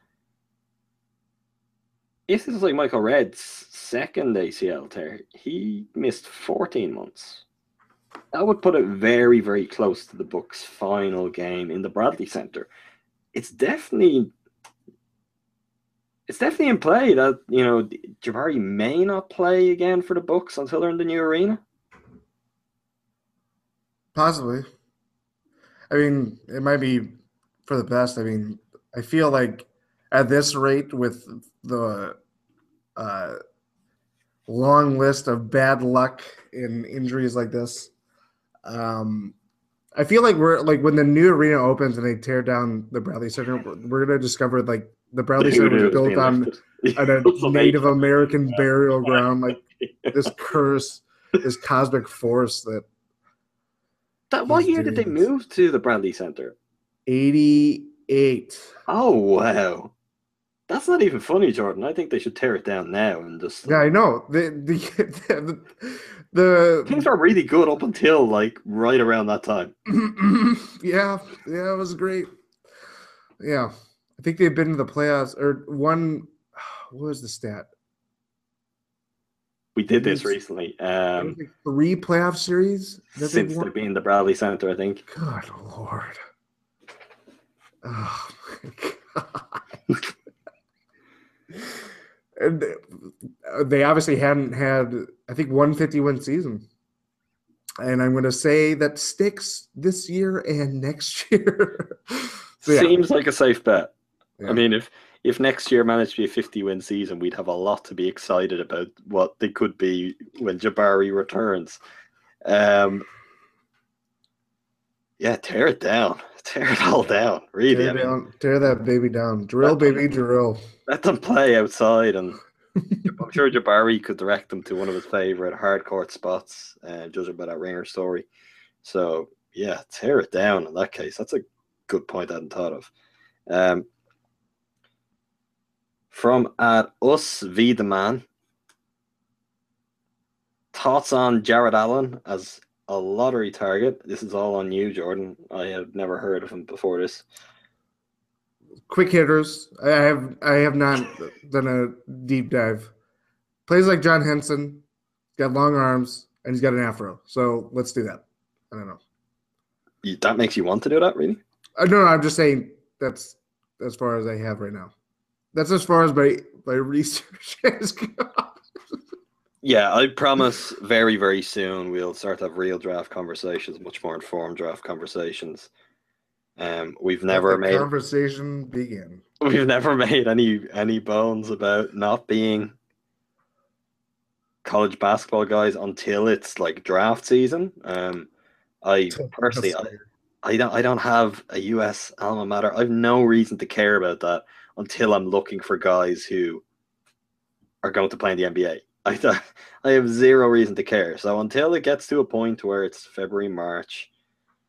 If this is like Michael Redd's second ACL tear, he missed 14 months. That would put it very, very close to the Bucks' final game in the Bradley Center. It's definitely it's definitely in play that you know Jabari may not play again for the Bucks until they're in the new arena. Possibly. I mean, it might be for the best. I mean, I feel like at this rate, with the uh, long list of bad luck in injuries like this, um, I feel like we're like when the new arena opens and they tear down the Bradley Center, we're gonna discover like the Bradley Center was built on a Native American burial ground, like this curse, this cosmic force that. That, what He's year did they move to the Bradley Center? 88. Oh wow, that's not even funny, Jordan. I think they should tear it down now and just. Yeah, I know. The the the, Things the were really good up until like right around that time. yeah, yeah, it was great. Yeah. I think they've been to the playoffs or one what was the stat? We did this recently. Um, like three playoff series that since they've been in the Bradley Center, I think. Good lord. Oh my god. and uh, they obviously hadn't had, I think, 150 win season. And I'm going to say that sticks this year and next year. So, yeah. Seems like a safe bet. Yeah. I mean, if if next year managed to be a 50 win season, we'd have a lot to be excited about what they could be when Jabari returns. Um, yeah, tear it down. Tear it all down. Really. I Tear, mean, down, tear that baby down. Drill, baby, drill. let them play outside, and I'm sure Jabari could direct them to one of his favorite hardcourt spots, uh, judging by that ringer story. So yeah, tear it down in that case. That's a good point I hadn't thought of. Um, from at us v the man. Thoughts on Jarrett Allen as a lottery target? This is all on you, Jordan. I have never heard of him before this. Quick hitters. I have I have not done a deep dive. Plays like John Henson. Got long arms and he's got an afro. So let's do that. I don't know. You- That makes you want to do that, really? Uh, no, no, I'm just saying that's as far as I have right now. That's as far as my my research has gone. Yeah, I promise very, very soon we'll start to have real draft conversations, much more informed draft conversations. Um, we've never made conversation begin. we've never made any any bones about not being college basketball guys until it's like draft season. Um, I personally, I, I don't I don't have a US alma mater. I've no reason to care about that until I'm looking for guys who are going to play in the NBA. I I have zero reason to care. So until it gets to a point where it's February, March,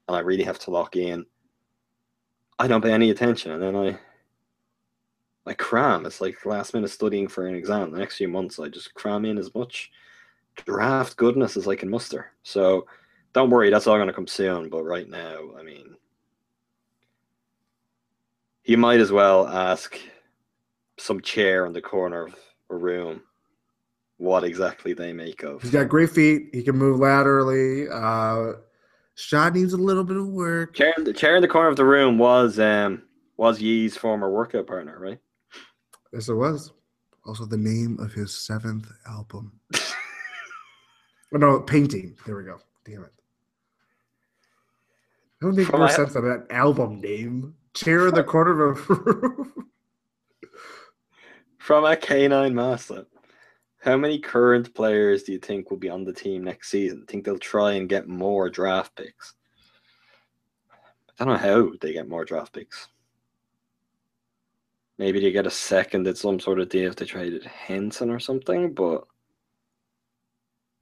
and I really have to lock in, I don't pay any attention, and then I I cram. It's like last minute studying for an exam. The next few months, I just cram in as much draft goodness as I can muster. So don't worry, that's all going to come soon. But right now, I mean, you might as well ask some chair in the corner of a room what exactly they make of. He's got great feet. He can move laterally. Uh, shot needs a little bit of work. Chair in the chair in the corner of the room was um was Yee's former workout partner, right? Yes, it was. Also, the name of his seventh album. oh, no, painting. There we go. Damn it. That would make From more sense than that album name. In the corner of a. From a K9 Master. How many current players do you think will be on the team next season? Think they'll try and get more draft picks? I don't know how they get more draft picks. Maybe they get a second at some sort of deal if they traded Henson or something, but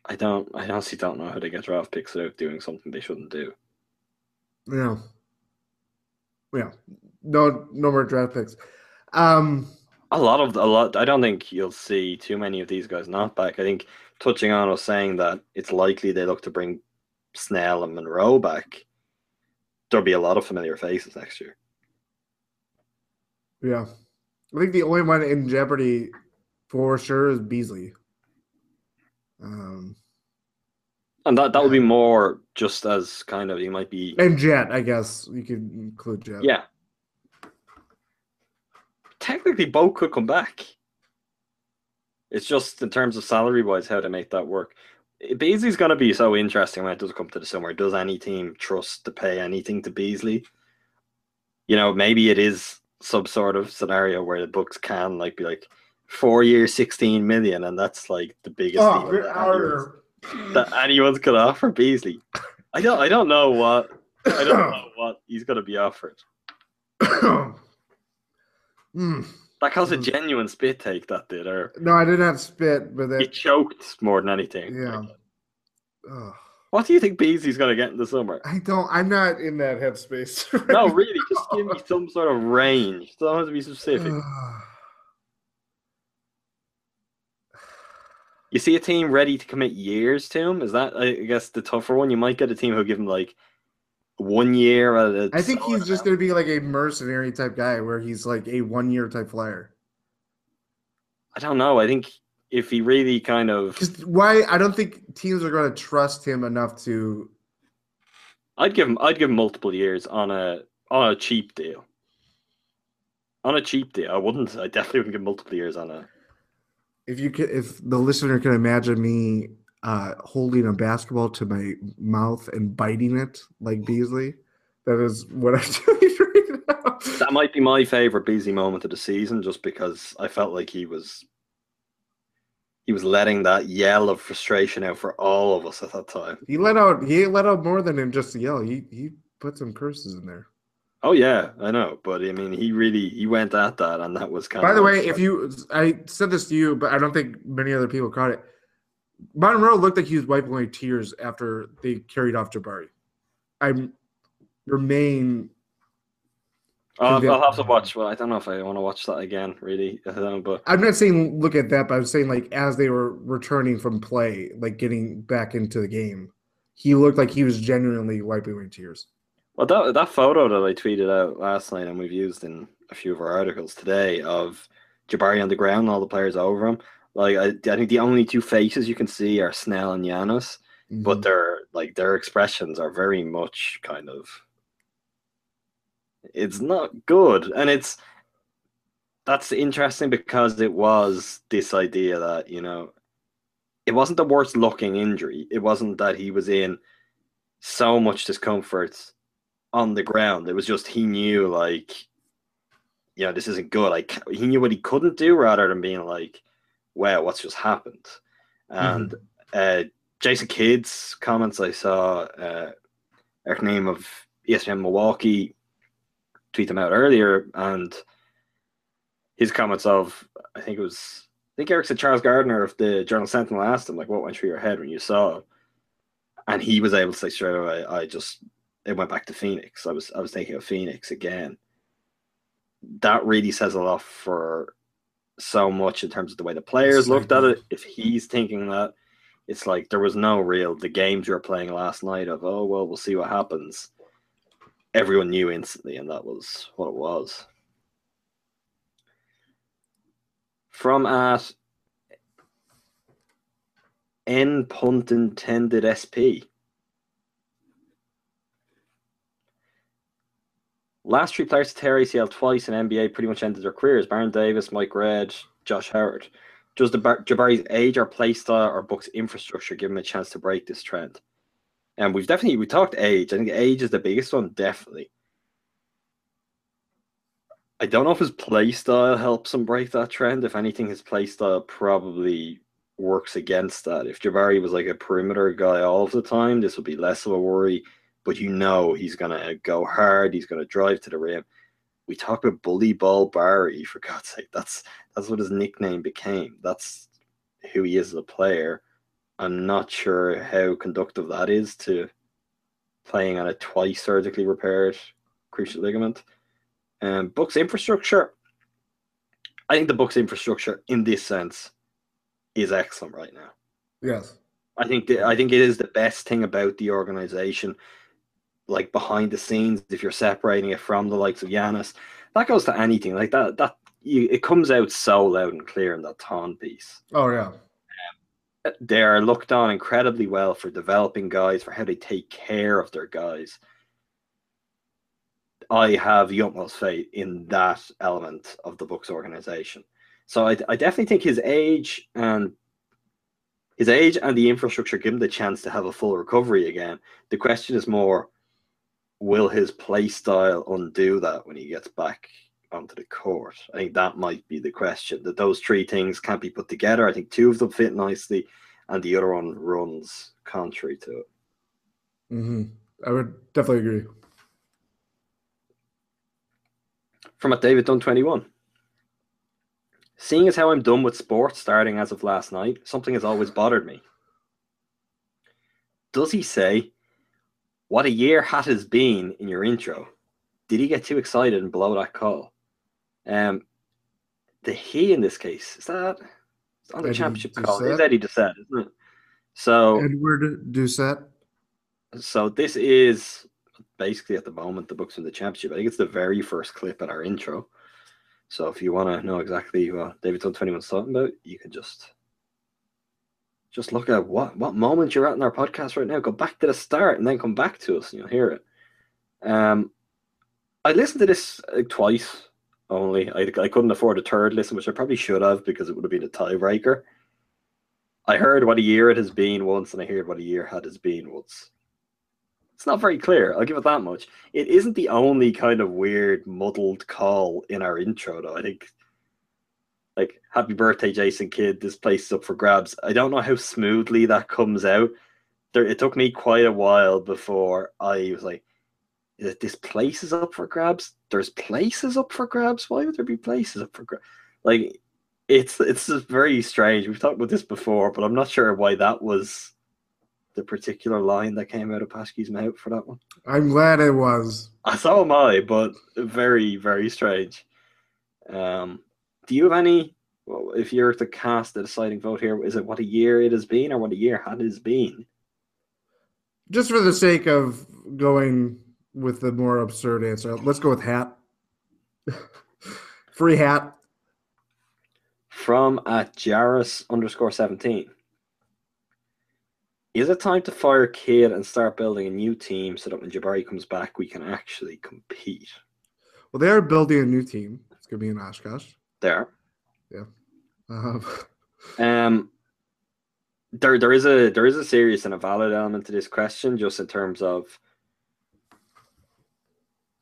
I don't I honestly don't know how they get draft picks without doing something they shouldn't do. yeah. Yeah. No no more draft picks. Um A lot of a lot. I don't think you'll see too many of these guys not back. I think touching on us saying that it's likely they look to bring Snell and Monroe back. There'll be a lot of familiar faces next year. yeah. I think the only one in jeopardy for sure is Beasley. Um And that that would be more just as kind of he might be and Jet, I guess you could include Jet. yeah. Technically, both could come back. It's just in terms of salary wise how to make that work. Beasley's going to be so interesting when it does come to the summer. Does any team trust to pay anything to Beasley? You know, maybe it is some sort of scenario where the Bucks can like be like four years, sixteen million, and that's like the biggest Oh, we're that anyone's, gonna offer Beasley. I don't, I don't know what, I don't know what he's gonna be offered. Hmm. That caused a Mhm. genuine spit take that did, or No, I didn't have spit, but he that choked more than anything. yeah. What do you think Beasley's gonna get in the summer? I don't. I'm not in that headspace. No, really, just give me some sort of range. Don't have to be specific. You see a team ready to commit years to him? Is that I guess the tougher one? You might get a team who'll give him like one year at I think he's just going to be like a mercenary type guy, where he's like a one year type flyer. I don't know. I think if he really kind of Because why? I don't think teams are going to trust him enough to. I'd give him I'd give him multiple years on a on a cheap deal. On a cheap deal. I wouldn't I definitely wouldn't give multiple years on a If you could, if the listener can imagine me uh, holding a basketball to my mouth and biting it like Beasley, that is what I'm doing right now. That might be my favorite Beasley moment of the season, just because I felt like he was he was letting that yell of frustration out for all of us at that time. He let out. He let out more than just a yell. He he put some curses in there. Oh yeah, I know, but I mean, he really he went at that, and that was kind By the way, if you, I said this to you, but I don't think many other people caught it. Monroe looked like he was wiping away tears after they carried off Jabari. I remain. I'll, I'll have to watch. Well, I don't know if I want to watch that again. Really, know, but I'm not saying look at that, but I'm saying like as they were returning from play, like getting back into the game, he looked like he was genuinely wiping away tears. Well, that that photo that I tweeted out last night and we've used in a few of our articles today of Jabari on the ground, and all the players over him. Like I, I think the only two faces you can see are Snell and Giannis, but mm-hmm. their like their expressions are very much kind of. It's not good, and it's that's interesting because it was this idea that you know it wasn't the worst looking injury. It wasn't that he was in so much discomfort on the ground. It was just he knew like, yeah, this isn't good. Like he knew what he couldn't do rather than being like, wow, what's just happened? And uh, Jason Kidd's comments I saw, uh, Eric Nehm of ESPN Milwaukee tweet them out earlier, and his comments of I think it was I think Eric said Charles Gardner of the Journal Sentinel asked him like what went through your head when you saw it, and he was able to say straight away, I just it went back to Phoenix. I was I was thinking of Phoenix again. That really says a lot for so much in terms of the way the players looked at it. If he's thinking that, it's like there was no real the games you were playing last night of oh well we'll see what happens. Everyone knew instantly, and that was what it was. From at N punt intended SP. Last three players to tear ACL twice in NBA pretty much ended their careers: Baron Davis, Mike Redd, Josh Howard. Does the Bar- Jabari's age or play style or Bucks infrastructure give him a chance to break this trend? And we've definitely we talked age. I think age is the biggest one, definitely. I don't know if his play style helps him break that trend. If anything, his play style probably works against that. If Jabari was like a perimeter guy all of the time, this would be less of a worry. But you know he's gonna go hard. He's gonna drive to the rim. We talk about bully ball Barry for God's sake. That's that's what his nickname became. That's who he is as a player. I'm not sure how conductive that is to playing on a twice surgically repaired cruciate ligament. Um, Bucks infrastructure. I think the Bucks infrastructure in this sense is excellent right now. Yes. I think the, I think it is the best thing about the organization. Like behind the scenes, if you're separating it from the likes of Giannis, that goes to anything like that. That you, it comes out so loud and clear in that Thon piece. Oh yeah. Um, they are looked on incredibly well for developing guys, for how they take care of their guys. I have the utmost faith in that element of the Bucks organization. So I, I definitely think his age and his age and the infrastructure give him the chance to have a full recovery again. The question is more, will his play style undo that when he gets back onto the court? I think that might be the question. That those three things can't be put together. I think two of them fit nicely, and the other one runs contrary to it. hmm I would definitely agree. From at David Dunn 21. Seeing as how I'm done with sports starting as of last night, something has always bothered me. Does he say, What a year hat has been in your intro? Did he get too excited and blow that call? Um, the he in this case, is that it's on the Eddie championship call? It's Eddie Doucette, isn't it? So Edward Doucette. so this is basically at the moment the Bucks in the championship. I think it's the very first clip in our intro. So if you want to know exactly what David Dunn 21's talking about, you can just just look at what what moment you're at in our podcast right now. Go back to the start and then come back to us and you'll hear it. Um, I listened to this twice only. I, I couldn't afford a third listen, which I probably should have because it would have been a tiebreaker. I heard what a year it has been once, and I heard what a year had has been once. It's not very clear. I'll give it that much. It isn't the only kind of weird, muddled call in our intro, though. I think, like, happy birthday, Jason Kidd. This place is up for grabs. I don't know how smoothly that comes out. There, it took me quite a while before I was like, this place is up for grabs. There's places up for grabs. Why would there be places up for grabs? Like, it's it's just very strange. We've talked about this before, but I'm not sure why that was the particular line that came out of Paschke's mouth for that one. I'm glad it was. So am I, but very, very strange. Um, do you have any? Well, if you're to cast the deciding vote here, is it what a year it has been or what a year had it been? Just for the sake of going with the more absurd answer, let's go with hat. Free hat. From at Jairus underscore 17. Is it time to fire Kidd and start building a new team so that when Jabari comes back, we can actually compete? Well, they are building a new team. It's going to be in Oshkosh. There. Um, Um, there, there is a there is a serious and a valid element to this question, just in terms of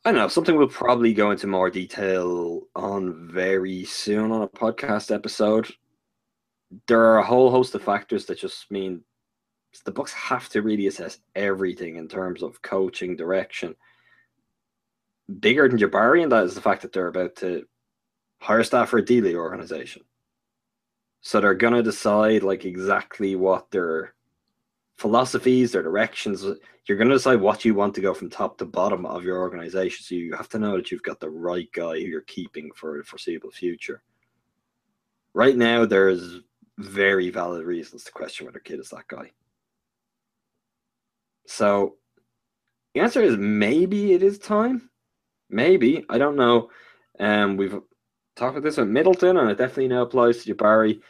I don't know something we'll probably go into more detail on very soon on a podcast episode. There are a whole host of factors that just mean the Bucks have to really assess everything in terms of coaching direction. Bigger than Jabari, and that is the fact that they're about to hire staff for a D League organization. So they're gonna decide like exactly what their philosophies, their directions. You're gonna decide what you want to go from top to bottom of your organization. So you have to know that you've got the right guy who you're keeping for the foreseeable future. Right now, there's very valid reasons to question whether Kidd is that guy. So the answer is maybe it is time. Maybe. I don't know. Um, we've talked about this with Middleton, and it definitely now applies to Jabari.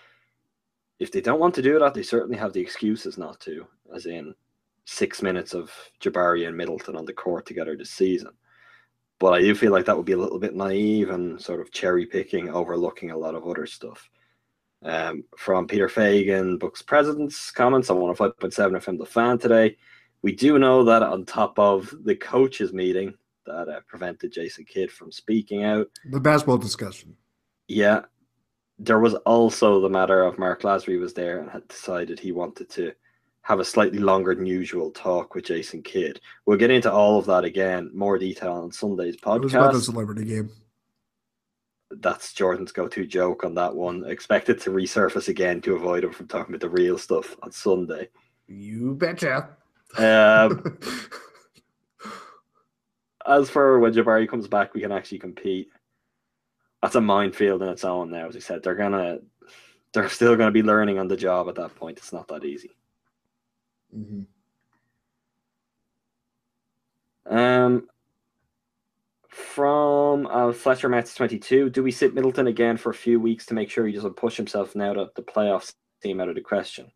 If they don't want to do that, they certainly have the excuses not to, as in six minutes of Jabari and Middleton on the court together this season. But I do feel like that would be a little bit naive and sort of cherry picking, overlooking a lot of other stuff. Um, from Peter Feigin, Bucks' President's comments on 105.7 FM The Fan today. We do know that on top of the coaches' meeting that uh, prevented Jason Kidd from speaking out, The basketball discussion. yeah, there was also the matter of Mark Lasry was there and had decided he wanted to have a slightly longer than usual talk with Jason Kidd. We'll get into all of that again, more detail on Sunday's It was about the podcast. celebrity game. That's Jordan's go-to joke on that one. Expect it to resurface again to avoid him from talking about the real stuff on Sunday. You betcha. Um, as for when Jabari comes back, we can actually compete. That's a minefield in its own now. As I said, they're gonna, they're still gonna be learning on the job at that point. It's not that easy. Mhm. Um, from uh, Fletcher Mets twenty two, do we sit Middleton again for a few weeks to make sure he doesn't push himself now that the playoffs seem out of the question?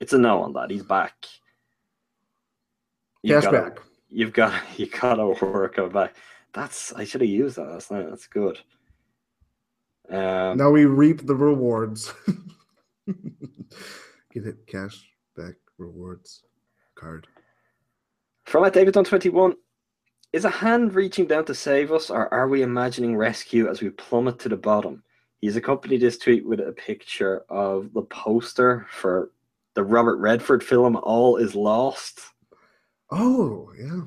It's a no on that. He's back. You've back. You've got you gotta work on back. That's I should have used that. That's not, that's good. Um, Now we reap the rewards. Get it, cash back rewards card. From at David on twenty one, is a hand reaching down to save us, or are we imagining rescue as we plummet to the bottom? He's accompanied this tweet with a picture of the poster for the Robert Redford film "All Is Lost." Oh yeah.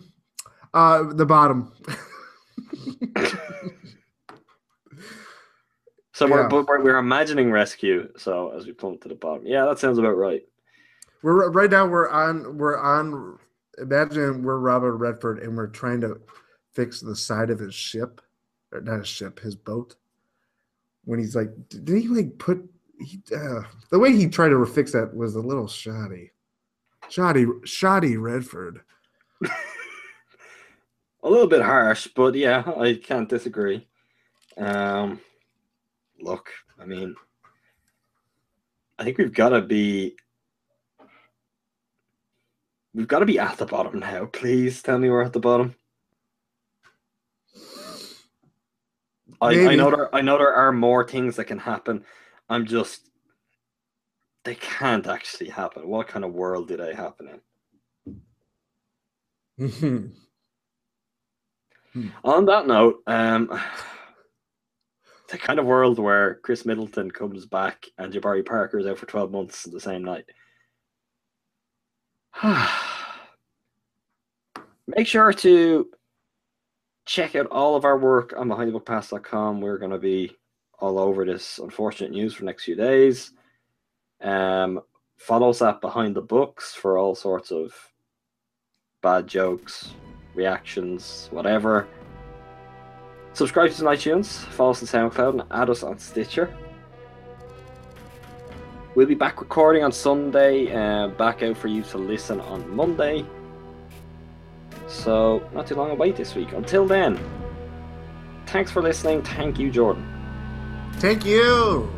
Uh, the bottom. So we're, Yeah. we're we're imagining rescue. So as we plummet to the bottom, yeah, that sounds about right. we're right now. We're on. We're on. Imagine we're Robert Redford and we're trying to fix the side of his ship, or not his ship, his boat. When he's like, did he like put? He, uh, the way he tried to fix that was a little shoddy. Shoddy, shoddy Redford. A little bit harsh, but yeah, I can't disagree. Um, look, I mean, I think we've got to be, we've got to be at the bottom now. Please tell me we're at the bottom. I, I know there, I know there are more things that can happen. I'm just, they can't actually happen. What kind of world did I happen in? Mhm. On that note, um, the kind of world where Khris Middleton comes back and Jabari Parker is out for 12 months the same night. Make sure to check out all of our work on behindthebuckpass.com. We're going to be all over this unfortunate news for next few days. Um, follow us at Behind the Bucks for all sorts of bad jokes, reactions, whatever. Subscribe to us on iTunes, follow us on SoundCloud, and add us on Stitcher. We'll be back recording on Sunday, uh, back out for you to listen on Monday. So, not too long a wait this week. Until then, thanks for listening. Thank you, Jordan. Thank you.